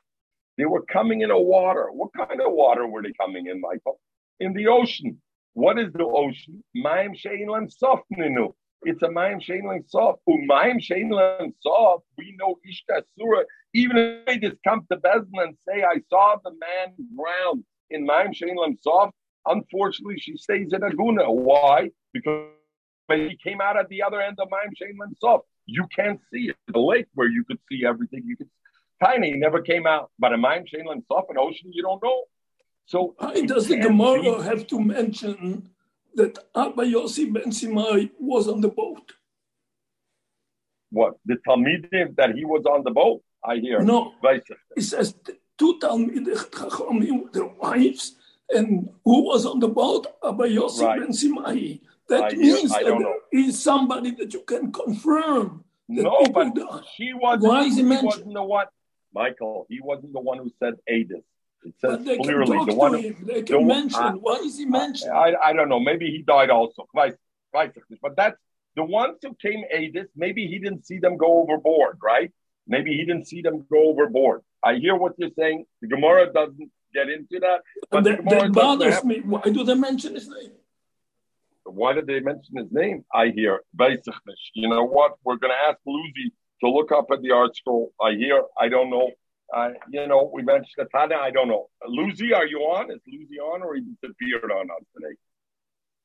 They were coming in a water. What kind of water were they coming in, Michael? In the ocean. What is the ocean? Maim shein soft ninu. It's a maim shein soft. Umayim shein soft. Know ishka surah. Even if they just come to Bezdin and say, "I saw the man drown in maim shein soft," unfortunately, she stays in Aguna. Why? Because when he came out at the other end of maim shein soft, you can't see it. The lake where you could see everything. You could tiny, never came out. But a Mayim Shein Sof in ocean, you don't know. So why does the Gemara be... have to mention that Abba Yossi ben Simai was on the boat? What the Talmidim that he was on the boat? I hear no. It says two Talmidim their wives, and who was on the boat? Abba Yossi right. ben Simai. That I means hear, that there is somebody that you can confirm. No, but she wasn't. Why is he mentioned? the one. Michael, he wasn't the one who said Adis. It says clearly the one. Who, they can the mention. One, why is he mentioned? I, I don't know. Maybe he died also. But that's the ones who came Adis. Maybe he didn't see them go overboard, right? Maybe he didn't see them go overboard. I hear what you're saying. The Gemara doesn't get into that. But that, that bothers have, me. Why do they mention his name? Why did they mention his name? I hear You know what? We're going to ask Lucy to look up at the article. I hear, I don't know. Uh, you know, we mentioned Tana, I don't know. Lucy, are you on? Is Lucy on or he disappeared on us today?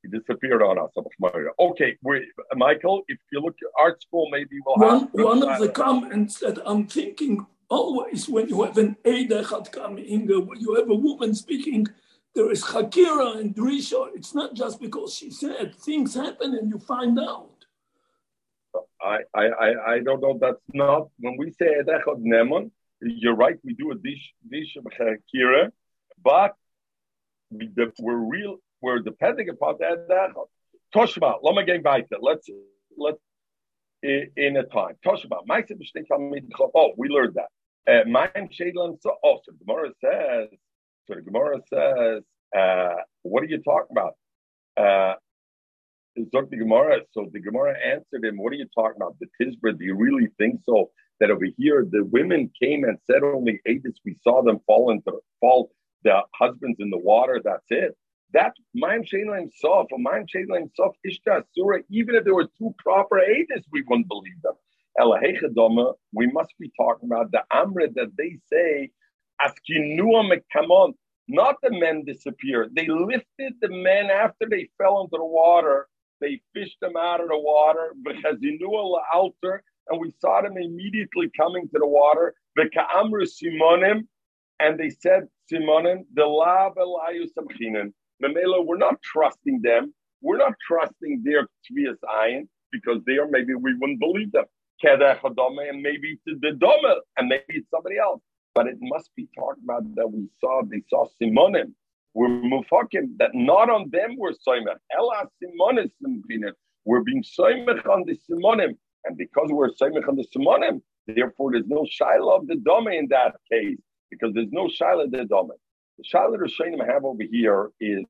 He disappeared on us. Okay, we Michael, if you look at art school, maybe we'll one, have. One of the comments that I'm thinking always when you have an Eidechat coming, uh, when you have a woman speaking, there is Hakira and Drisha. It's not just because she said, things happen and you find out. I, I, I don't know. That's not when we say Edechad Nemon. You're right. We do a dish dish of Kira, but we, we're real. We're depending upon that Edechad. Toshma, lama game baita. Let's let's in a time. Toshma, Oh, we learned that. Uh, Mayim Shadlan. So, oh, so Gemara says. So the Gemara says, uh, what are you talking about? Uh, Zok the Gemara. So the Gemara answered him, What are you talking about? The Tizbra, do you really think so? That over here the women came and said only Adis, we saw them fall into fall the husbands in the water, that's it. That Maim Shein Sof, or Maim Shein Sof Ishta Surah, even if there were two proper Adis, we wouldn't believe them. Elahechadoma, we must be talking about the Amrit that they say, Askinua Mekamon, not the men disappeared. They lifted the men after they fell into the water They fished them out of the water. altar, and we saw them immediately coming to the water. V'ka'amru simonim, and they said, Simonim, the la belayu samchinen. We're not trusting them. We're not trusting their tvias ayin because they are maybe we wouldn't believe them. And maybe it's the dome, and maybe it's somebody else. But it must be talked about that we saw, they saw Simonim. We're mufakim that not on them we're. Ella Simonim We're being soimach on the Simonim. And because we're soimach on the Simonim, therefore there's no shiloh of the dome in that case, because there's no shiloh of the dome. The shiloh Rishonim have over here is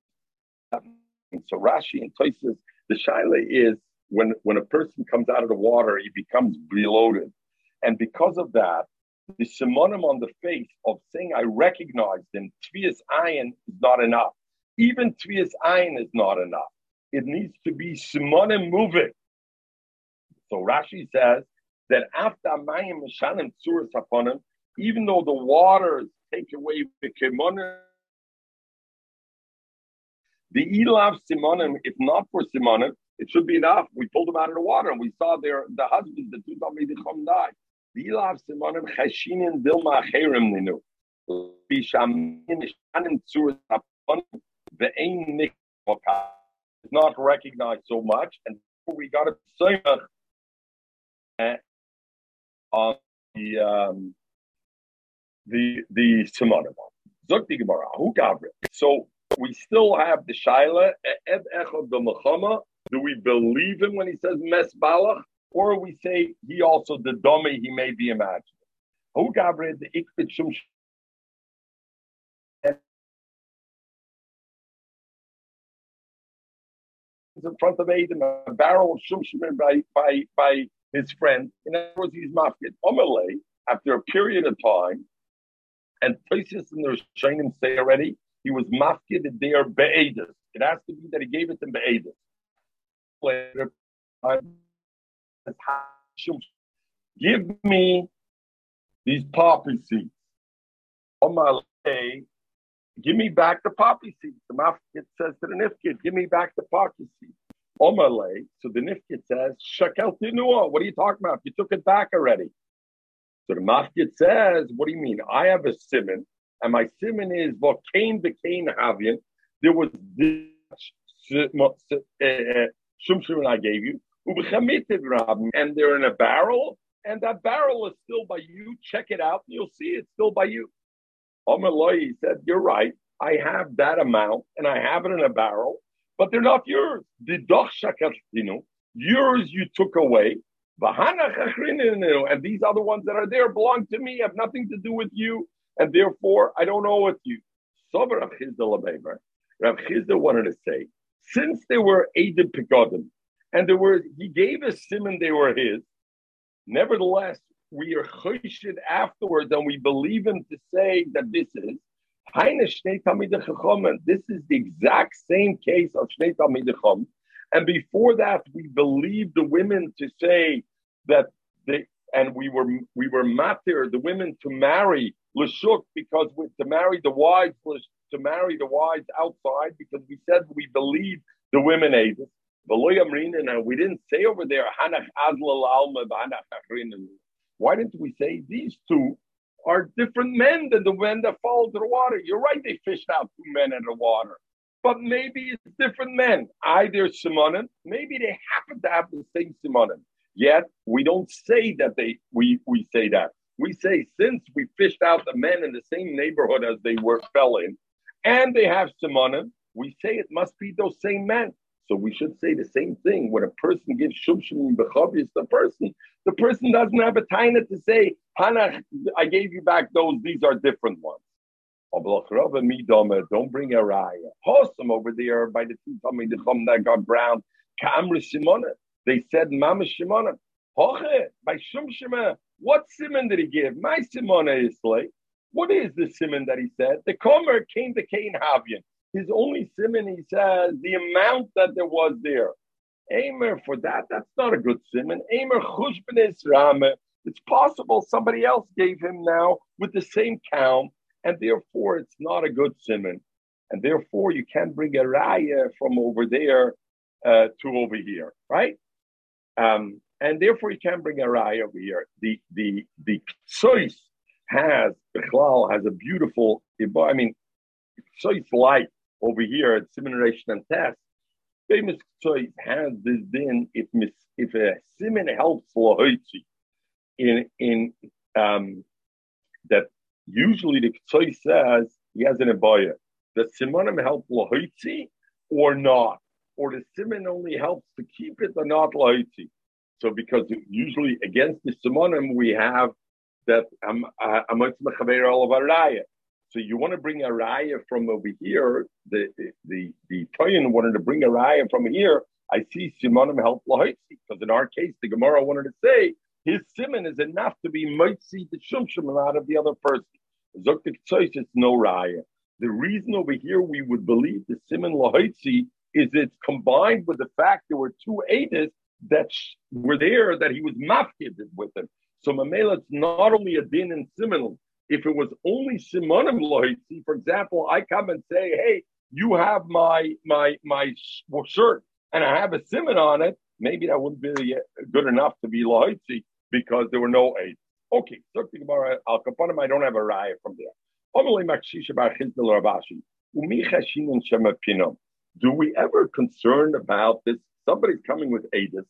so Rashi and Toises, the shiloh is when when a person comes out of the water, he becomes reloaded, and because of that, the simonim on the face of saying I recognize them, tvias ayin is not enough. Even tvias ayin is not enough. It needs to be simonim moving. So Rashi says that after mayim mishanim tzuras him, even though the waters take away the kimonim, the ilav simonim, if not for simonim, it should be enough. We pulled them out of the water and we saw their the husbands, the two Talmidim died. The Dilav Simonim Chashinin Dilma Acherim Ninu. Is not recognized so much, and we got a Seimach eh, on the um, the the Simonim. Gemara, Who So we still have the Shaila Echad the do we believe him when he says mes balach, or we say he also the dome he may be imagined? Who gabred the ikbit shum in front of Adam, a barrel of shum by by by his friend. In other words, he's mafkid. Omelay, after a period of time, and places in the Shainim say already, he was mafkid there be'edus. It has to be that he gave it to be'edus later. Give me these poppy seeds. On my way, give me back the poppy seeds. The mafkit says to the nifkit, give me back the poppy seeds. Way, so the nifkit says, shakel tinua, what are you talking about? You took it back already. So the mafkit says, what do you mean? I have a simon, and my simon is Vakain Bakain Havian. There was this uh, Shumshim I gave you, and they're in a barrel, and that barrel is still by you. Check it out, and you'll see it's still by you. Omer said, You're right. I have that amount, and I have it in a barrel, but they're not yours. The yours you took away. And these other ones that are there belong to me, have nothing to do with you, and therefore I don't owe it to you. So Rav Chisda wanted to say, since they were Adim Pegodim, and there were he gave us simon they were his. Nevertheless, we are choshid afterwards, and we believe him to say that this is this is the exact same case of Shnei Talmidechom. And before that, we believed the women to say that they, and we were we were matir the women to marry Lashuk because we, to marry the wives to marry the wives outside because we said we believe the women aid. Now uh, we didn't say over there Why didn't we say these two are different men than the men that fall into the water? You're right, they fished out two men in the water. But maybe it's different men. Either Simonim, maybe they happen to have the same Simonim. Yet we don't say that they we we say that. We say since we fished out the men in the same neighborhood as they were fell in, and they have simonim, we say it must be those same men. So we should say the same thing. When a person gives shumshim bechavis the person, the person doesn't have a taina to say, Hana, I gave you back those, these are different ones. Eh? Don't bring a raya. Awesome over there by the two Talmidim that got brown. They said Mama Shimona. Hoche, by Shum Shema. What simon did he give? My Simona is like. What is the simon that he said? The Comer came to Cain Havian. His only simon, he says, the amount that there was there. Amer for that, that's not a good simon. Amer chushbenis rame. It's possible somebody else gave him now with the same count, and therefore it's not a good simon. And therefore you can't bring a raya from over there uh, to over here, right? Um, and therefore, you can't bring a rye over here. The the the choice has Bechlal has a beautiful. I mean, choice light over here at simulation and test. Famous choice has this din if if a simon helps lahoitzi in in um, that usually the choice says he has an abaya. Does simonim help lahoitzi or not? Or the simon only helps to keep it or not lahoitzi? So because usually against the simonim we have that I'm I'm all of a raya. So you want to bring a raya from over here. The the the Toyin wanted to bring a raya from here. I see simonim help lahoitzi because in our case the Gemara wanted to say his simon is enough to be mitzi the shumshum out of the other person. Zoktik it's no raya. The reason over here we would believe the simon lahoitzi is it's combined with the fact there were two edis that were there that he was mafkid with them. So Mamela, it's not only a din and simon. If it was only simonim loitzi, for example, I come and say, "Hey, you have my my my shirt, and I have a simon on it." Maybe that wouldn't be uh, good enough to be loitzi because there were no aids. Okay, al kapanim, I don't have a raya from there. Do we ever concern about this? Somebody's coming with Adis,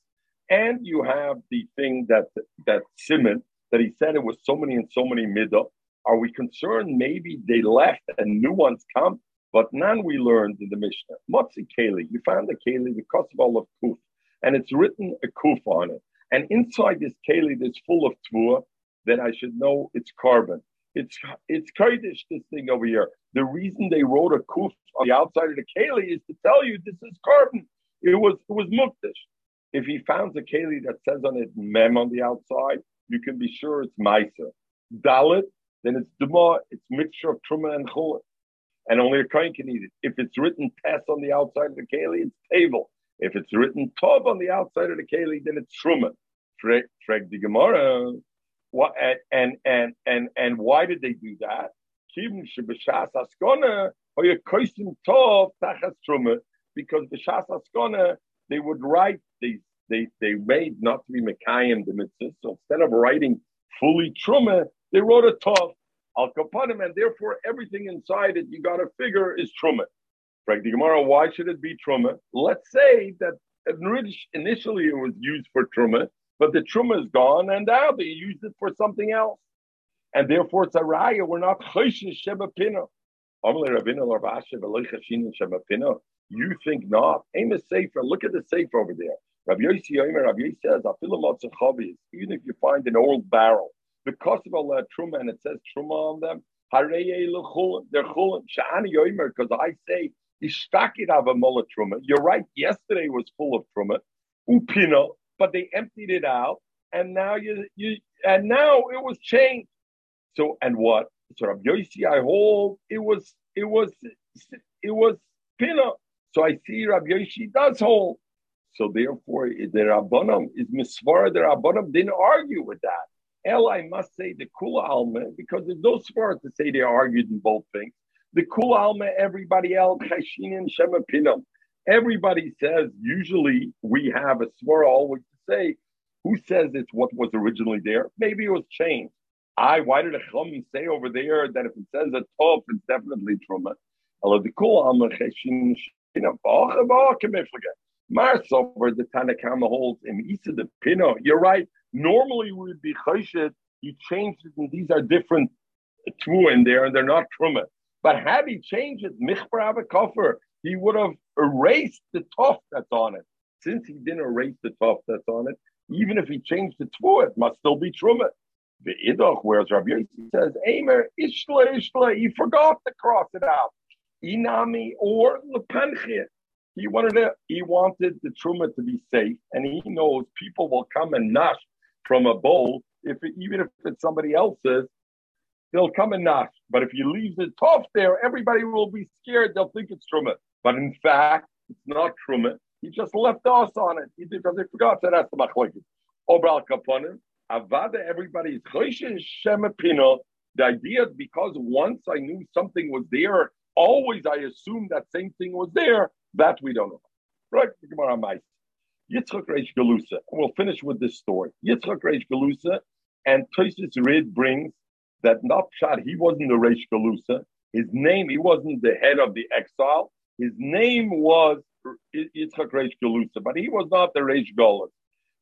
and you have the thing that that Simon that he said it was so many and so many midah. Are we concerned maybe they left and new ones come? But none we learned in the Mishnah. Motzi Keli, you found the Keli, the Kosovo of Kuf, and it's written a Kuf on it. And inside this Keli that's full of Tvua, then I should know it's carbon. It's it's Kurdish, this thing over here. The reason they wrote a kuf on the outside of the keli is to tell you this is carbon. It was it was muktish. If he found a keli that says on it mem on the outside, you can be sure it's ma'isa. Dalit, then it's duma, it's mixture of truma and chulin. And only a kohen can eat it. If it's written test on the outside of the keli, it's table. If it's written tov on the outside of the keli, then it's truma. Freg the Gemara. What and and and and why did they do that? Because b'shas askona they would write they they they made not to be mekayim the mitzvah. So instead of writing fully truma, they wrote a tov al kapanim, and therefore everything inside it you got to figure is truma. The Gemara, why should it be truma? Let's say that initially it was used for truma, but the truma is gone, and now they use it for something else, and therefore it's a raya. We're not choshen sheba pino. You think not? Aim a safer. Look at the safe over there. Rabbi Yossi Yomer, Rabbi Yossi says, even if you find an old barrel, because of Allah truma and it says truma on them, they're chulin. Sha'ani because I say Ishtakid have a mullah truma. You're right. Yesterday was full of truma, upino, but they emptied it out, and now you you and now it was changed. So and what? So Rabbi Yossi, I hold it was it was it was pina. So I see Rabbi Yossi does hold. So therefore, the Rabbanim is misvara. The Rabbanim didn't argue with that. El, I must say the Kula Alma because there's no svara to say they argued in both things. The Kula Alma, everybody else, Chashin and Shema Pinam. Everybody says usually we have a svara always to say who says it's what was originally there. Maybe it was changed. I why did a chum say over there that if it says a top, it's definitely truma. The Kula Alma Chashin Mars over the Tanna Kamma holds in Isa the Pino. You're right. Normally we would be choshed. You changed it, and these are different two in there, and they're not truma. But had he changed it, michbar koffer, he would have erased the tof that's on it. Since he didn't erase the tof that's on it, even if he changed the two, it must still be truma. The idoch, whereas Rabbi Yossi says, Aimer, ishla, ishla, he forgot to cross it out. Inami or lepanchit. He wanted to, he wanted the truma to be safe, and he knows people will come and nash from a bowl. If even if it's somebody else's, they'll come and nash. But if you leave the tough there, everybody will be scared. They'll think it's truma. But in fact, it's not truma. He just left us on it. He did because they forgot that that's the machlekes. Obral kaponim. Avada, everybody is shema pino. The idea because once I knew something was there, always I assumed that same thing was there. That we don't know. Right, Gemara Mice. Yitzchak Reish Galusa. We'll finish with this story. Yitzchak Reish Galusa and Tosis Rid brings that not shot, he wasn't the Reish Galusa. His name, he wasn't the head of the exile. His name was Yitzchak Reish Galusa, but he was not the Reish Galus.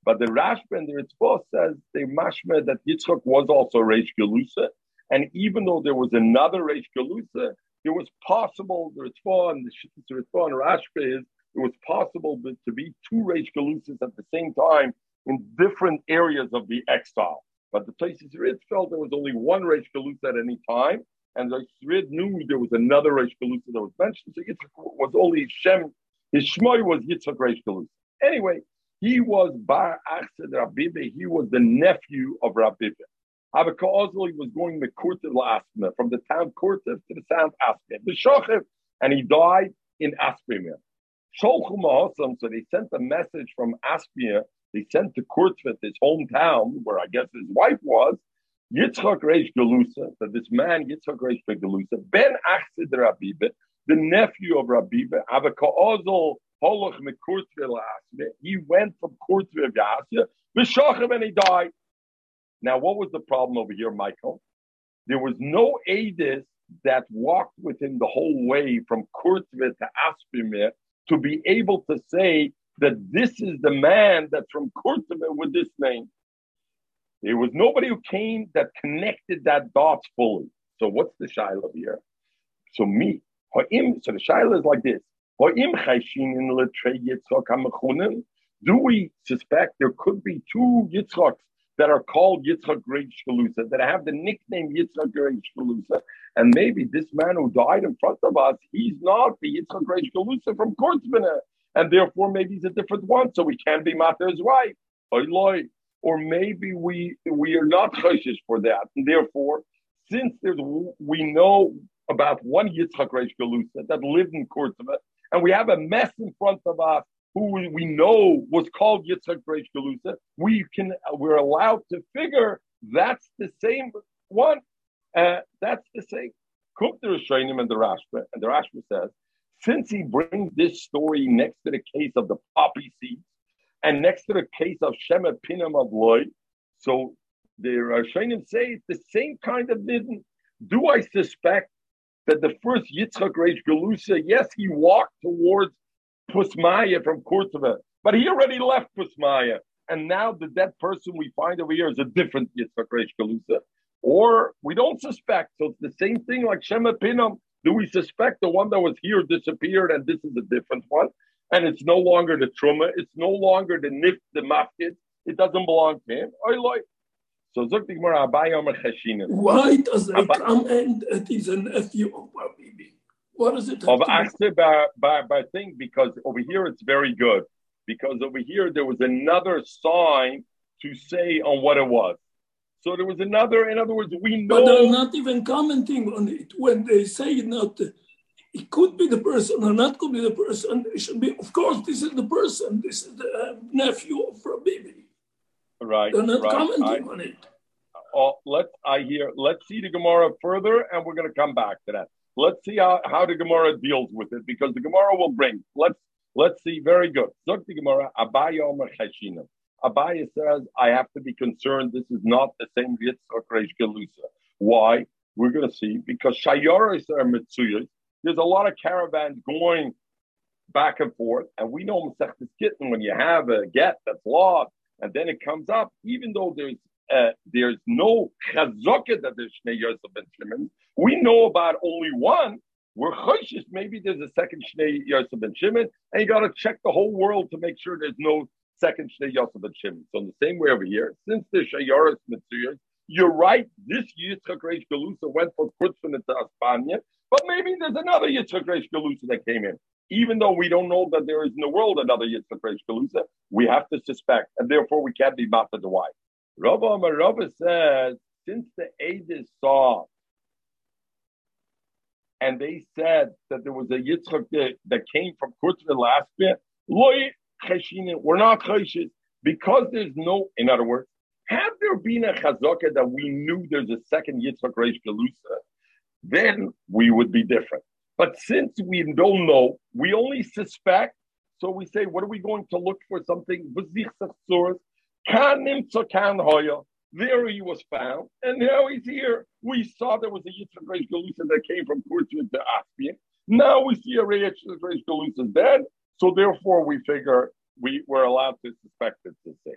But the Rashba and the Ritva says the mashma that Yitzchak was also Reish Galusa, and even though there was another Reish Galusa, it was possible the Ritva and the Ritva and Rashba is it was possible to be two Reish Galusas at the same time in different areas of the exile. But the places Ritz felt there was only one Reish Galusa at any time, and the Rid knew there was another Reish Galusa that was mentioned. So Yitzchak was only Shem. His Shmoy was Yitzchak Reish Galusa. Anyway, he was Bar Achsed Rabibe. He was the nephew of Rabibe. Ozli was going the Kurtiv Aspima, from the town Kurtiv to the town Aspima, the Shochev, and he died in Aspima. So they sent a message from Aspia. They sent to Kurtvit, his hometown, where I guess his wife was, Yitzchak Reish Galusa, that this man, Yitzchak Reish Galusa, Ben Achsid Rabibe, the nephew of Rabibe, Avika Ozl Holach Mekurtvil he went from Kurtvil Yasya, B'Shachem, and he died. Now, what was the problem over here, Michael? There was no Adis that walked with him the whole way from Kurtvil to Aspimir to be able to say that this is the man that's from Kurtzman with this name. There was nobody who came that connected that dots fully. So what's the shiloh here? So me, so the shiloh is like this. Do we suspect there could be two Yitzchaks that are called Yitzchak Great Shalusa, that have the nickname Yitzchak Great Shalusa? And maybe this man who died in front of us, he's not the Yitzchak Reish Galusa from Kurzbina. And therefore, maybe he's a different one. So we can be Mater's wife. Or maybe we we are not choshish for that. And therefore, since there's we know about one Yitzchak Reish Galusa that lived in Kurzbina, and we have a mess in front of us who we know was called Yitzchak Reish Galusa, we can we're allowed to figure that's the same one uh, that's the same. Cook the Rishonim and the Rashba, and the Rashba says, since he brings this story next to the case of the poppy seeds and next to the case of Shema Pinam of Loy, so the Rishonim say it's the same kind of didn't. Do I suspect that the first Yitzchak Reish Galusa, yes, he walked towards Pusmaya from Kurtova, but he already left Pusmaya. And now the dead person we find over here is a different Yitzchak Reish Galusa or we don't suspect. So it's the same thing like Shema Pinam. Do we suspect the one that was here disappeared and this is a different one? And it's no longer the truma, it's no longer the nif, the mafkid, it doesn't belong to him. I like. So Why does it come and it is a nephew of Habibi? What does it have of by, by, by thing because over here it's very good. Because over here there was another sign to say on what it was. So there was another, in other words, we know. But they're not even commenting on it when they say not. It could be the person or not could be the person. It should be, of course, this is the person. This is the uh, nephew of Rabibi. Right. They're not right. commenting I, on it. Oh, let's I hear. Let's see the Gemara further, and we're going to come back to that. Let's see how, how the Gemara deals with it because the Gemara will bring. Let's let's see. Very good. Zok the Gemara Abaya Omer Abaya says, I have to be concerned. This is not the same Yitzchak Reish Galusa. Why? We're going to see. Because Shayaris are Mitsuyas. There's a lot of caravans going back and forth. And we know Masechtas Gittin, when you have a get that's lost, and then it comes up, even though there's uh, there's no chazokah that there's Shnei Yosef ben Shimon, we know about only one. We're choshish. Maybe there's a second Shnei Yosef ben Shimon, and you got to check the whole world to make sure there's no second Shnei Yosef and Shimon. So in the same way over here, since the Shayaris Mitzuyas, you're right, this Yitzchak Reish Galusa went for Kutzman into Espana, but maybe there's another Yitzchak Reish Galusa that came in. Even though we don't know that there is in the world another Yitzchak Reish Galusa, we have to suspect, and therefore we can't be mad the why. Rabba Amarabba says, since the Adis saw and they said that there was a Yitzchak that, that came from Kutzman last bit, we're not chayshis because there's no. In other words, had there been a chazaka that we knew there's a second Yitzchak Reish Galusa, then we would be different. But since we don't know, we only suspect. So we say, what are we going to look for? Something there he was found, and now he's here. We saw there was a Yitzchak Reish Galusa that came from Kurtu to Aspian. Now we see a Reish Galusa dead, so therefore we figure we were allowed to suspect it to say.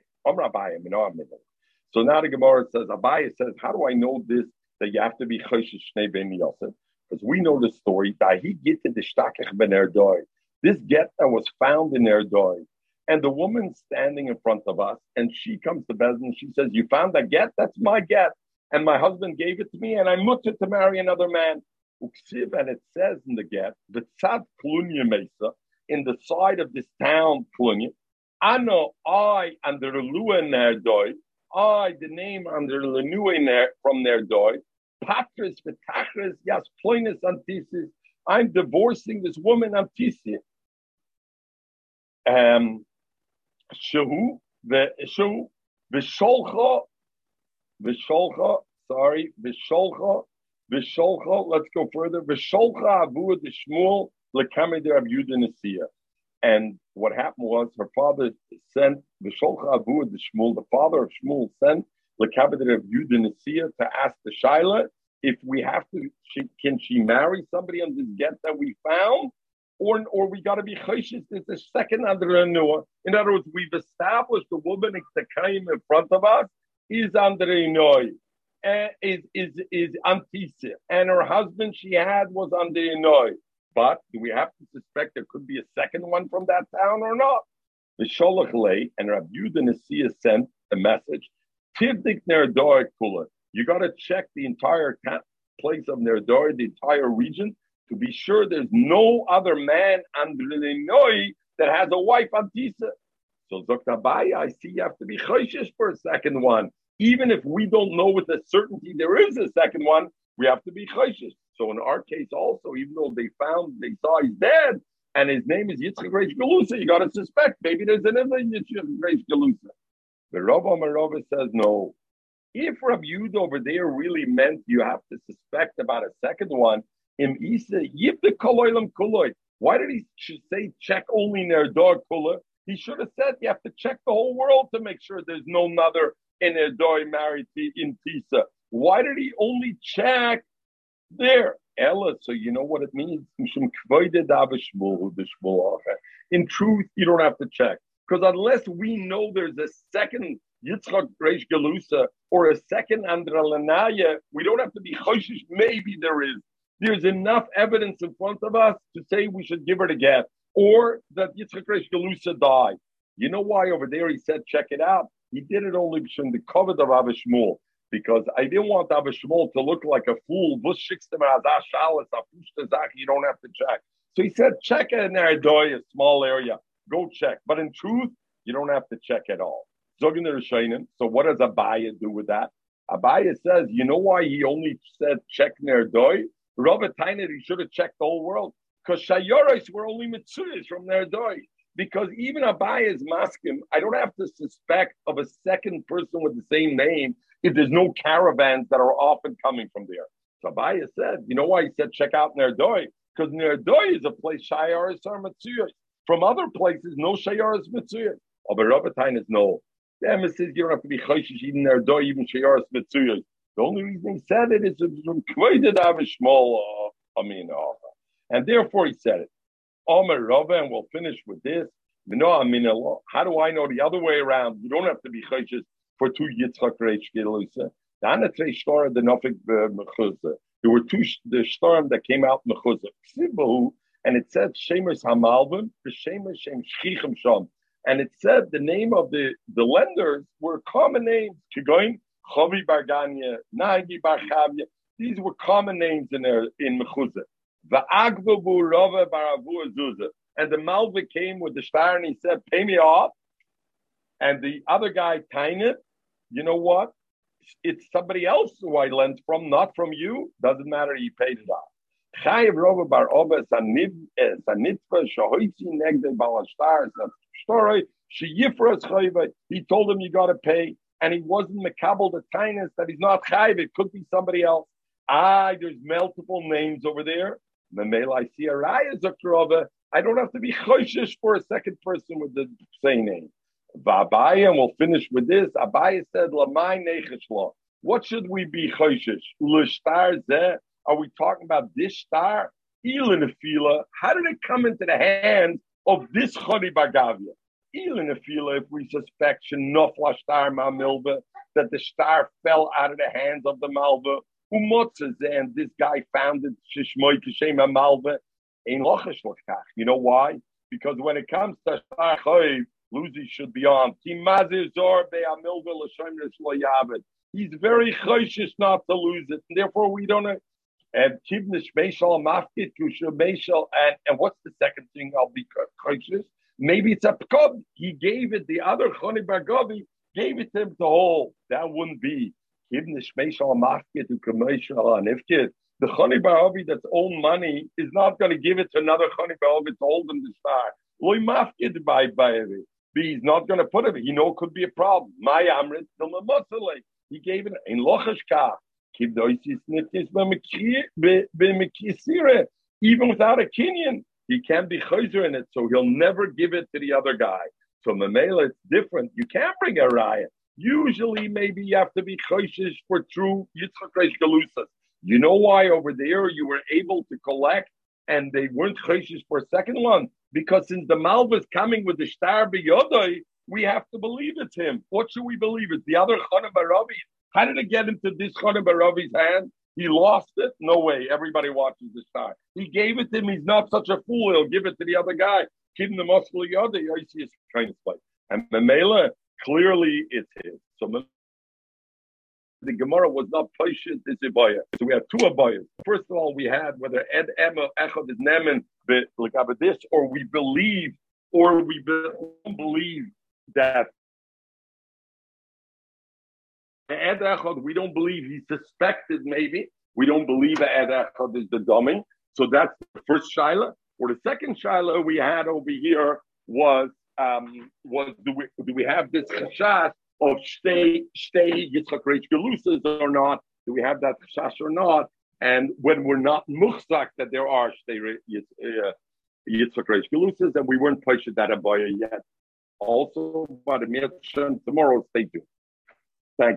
So now the Gemara says, Abaya says, how do I know this, that you have to be Choshesh Shnei Ben Yosef? Because we know the story that he get to the Shtakach Ben Erdoy. This get that was found in Erdoy and the woman standing in front of us, and she comes to Bezdin, she says, You found a get? That's my get. And my husband gave it to me, and I mutter to marry another man. And it says in the get, the tzad Klunya Mesa, in the side of this town, Klunya, Ano, I, under Lua Nerdoi, I, the name under Lenue from Nerdoi, Patris, Vitachris, Yas, Ploinus Antisis, I'm divorcing this woman, Antisia. Um, Shahu, the Shahu, Visholcha, Visholcha, sorry, Visholcha, Visholcha, let's go further. Visholcha Abu the Shmuel, Lekameder Abu Nasiya. And what happened was her father sent Visholcha Abu the Shmuel, the father of Shmuel sent Lekameder Abu Nasiya to ask the Shaila if we have to, she, can she marry somebody on this get that we found? or, or we got to be chayshish. There's a second under a new. In other words, we've established the woman in front of us is under a noy, eh, is is is antisa, and her husband she had was under a noy. But do we have to suspect there could be a second one from that town or not? The Sholach lay and Rabbi Yudah sent a message. Tivdik Nerdor Kula. You got to check the entire place of Nerdor, the entire region, to be sure there's no other man under the Noi that has a wife on Tisa. So Zoktabaya, I see you have to be choishish for a second one. Even if we don't know with a certainty there is a second one, we have to be choishish. So in our case also, even though they found, they saw he's dead, and his name is Yitzchak Reish Galusa, you got to suspect maybe there's another Yitzchak Reish Galusa. The Rav Amarova says no. If Rabbi Yud over there really meant you have to suspect about a second one, im Isa Yipte Koloilam Kuloi. Why did he say check only their dog kula? He should have said you have to check the whole world to make sure there's no mother in dog married in Tisa. Why did he only check there? Ella, so you know what it means. In truth, you don't have to check. Because unless we know there's a second Yitzchak Reish Galusa or a second Andra Lanaya, we don't have to be choshish. Maybe there is. There's enough evidence in front of us to say we should give her the get, or that Yitzchak Reish Galusa died. You know why over there he said, check it out? He did it only in the cover of Abba Shmuel, because I didn't want Abba Shmuel to look like a fool. You don't have to check. So he said, check in there, a small area. Go check. But in truth, you don't have to check at all. So what does Abaya do with that? Abaya says, you know why he only said check Nerdoy? Robert Tainer, he should have checked the whole world because Shayoris were only Mitsuyas from Nerdoi. Because even Abai is maskim, I don't have to suspect of a second person with the same name if there's no caravans that are often coming from there. So Abaya said, you know why he said check out Nerdoi? Because Nerdoi is a place are Mitsuyas. From other places, no Shayaris Mitsuyas. Oh, but Robert is no. The emphasis you don't have to be Chayshish even Nerdoi, even Shayaris Mitsuyas. The only reason he said it is from small uh, Amin And therefore he said it. Omer Rava, and we'll finish with this. How do I know the other way around? You don't have to be chayshes for two Yitzchak Reish Gelusa. The Anatrei Shtorim, the Nofik uh, Mechuzah. There were two the storm that came out mechuzah. And it said Shemesh Hamalvim, Shemesh Shem Shchichem Sham. And it said the name of the, the lenders were common names. Kigoin Chavi Barganya, Nagi Barchavya. These were common names in there in Mechuzah. Va'agvabu Rava Baravu Azuzah. And the Malva came with the star and he said, pay me off. And the other guy, Tainit, you know what? It's somebody else who I lent from, not from you. Doesn't matter, he paid it off. Chayiv Rova Bar Oba Sanitva Shahoitzi Negde Balashtar story. She Yifras Chayiv. He told him you got to pay and he wasn't Makabal the kindness that he's not Chayv, it could be somebody else. Ah, there's multiple names over there. The male I see a raya. I don't have to be choishish for a second person with the same name. V'abaya, and we'll finish with this. Abaya said, "Lamai necheshlo." What should we be choishish? L'shtar zeh. Are we talking about this star? Elinafila. How did it come into the hands of this choni bagavia? Elinafila. If we suspect shenofla star ma milva that the star fell out of the hands of the malva. Umotzes, and this guy founded Shishmoy Kishema Malva You know why? Because when it comes to Star Chayiv, Luzi should be on. He's very choishish not to lose it, and therefore we don't. And kibnish meishal mafkit and and what's the second thing? I'll be choishish. Maybe it's a pkab. He gave it. The other choni bargavi gave it to him to hold. That wouldn't be kibnish meishal mafkit ukameshal and ifkit. The choni bargavi that's own money is not going to give it to another choni bargavi to hold him the star. Loy mafkit by by it. He's not going to put it. He know it could be a problem. My amrit He gave it in lochashka. Even without a kinyan, he can be chayzer in it, so he'll never give it to the other guy. So Mamela, it's different. You can't bring a riot. Usually, maybe you have to be chayshish for true yitzchak galusas. You know why over there you were able to collect and they weren't chayshish for a second one? Because since the Malva is coming with the Shtar B'Yodai, we have to believe it's him. What should we believe? It's the other Chanan Baravi. How did it get into this Chanan Baravi's hand? He lost it? No way. Everybody watches the star. He gave it to him. He's not such a fool. He'll give it to the other guy. Give him the muscle Yodai. Oh, I see his trying to play. And Mamela, clearly it's his. So the Gemara was not patient this Abaya. So we have two Abayas. First of all, we had whether Ed Emma Echad is Nemen this, or we believe, or we don't believe that Ed Echad, we don't believe he suspected maybe. We don't believe Ed Echad is the dummy. So that's the first Shaila. Or the second Shaila we had over here was um, was do we do we have this chashash of stay stay Yitzchak Reish Galusas or not? Do we have that chashash or not? And when we're not muhsak that there are stay uh, Yitzchak Reish Galusas, and we weren't pushed that abaya yet. Also, but tomorrow, stay tuned.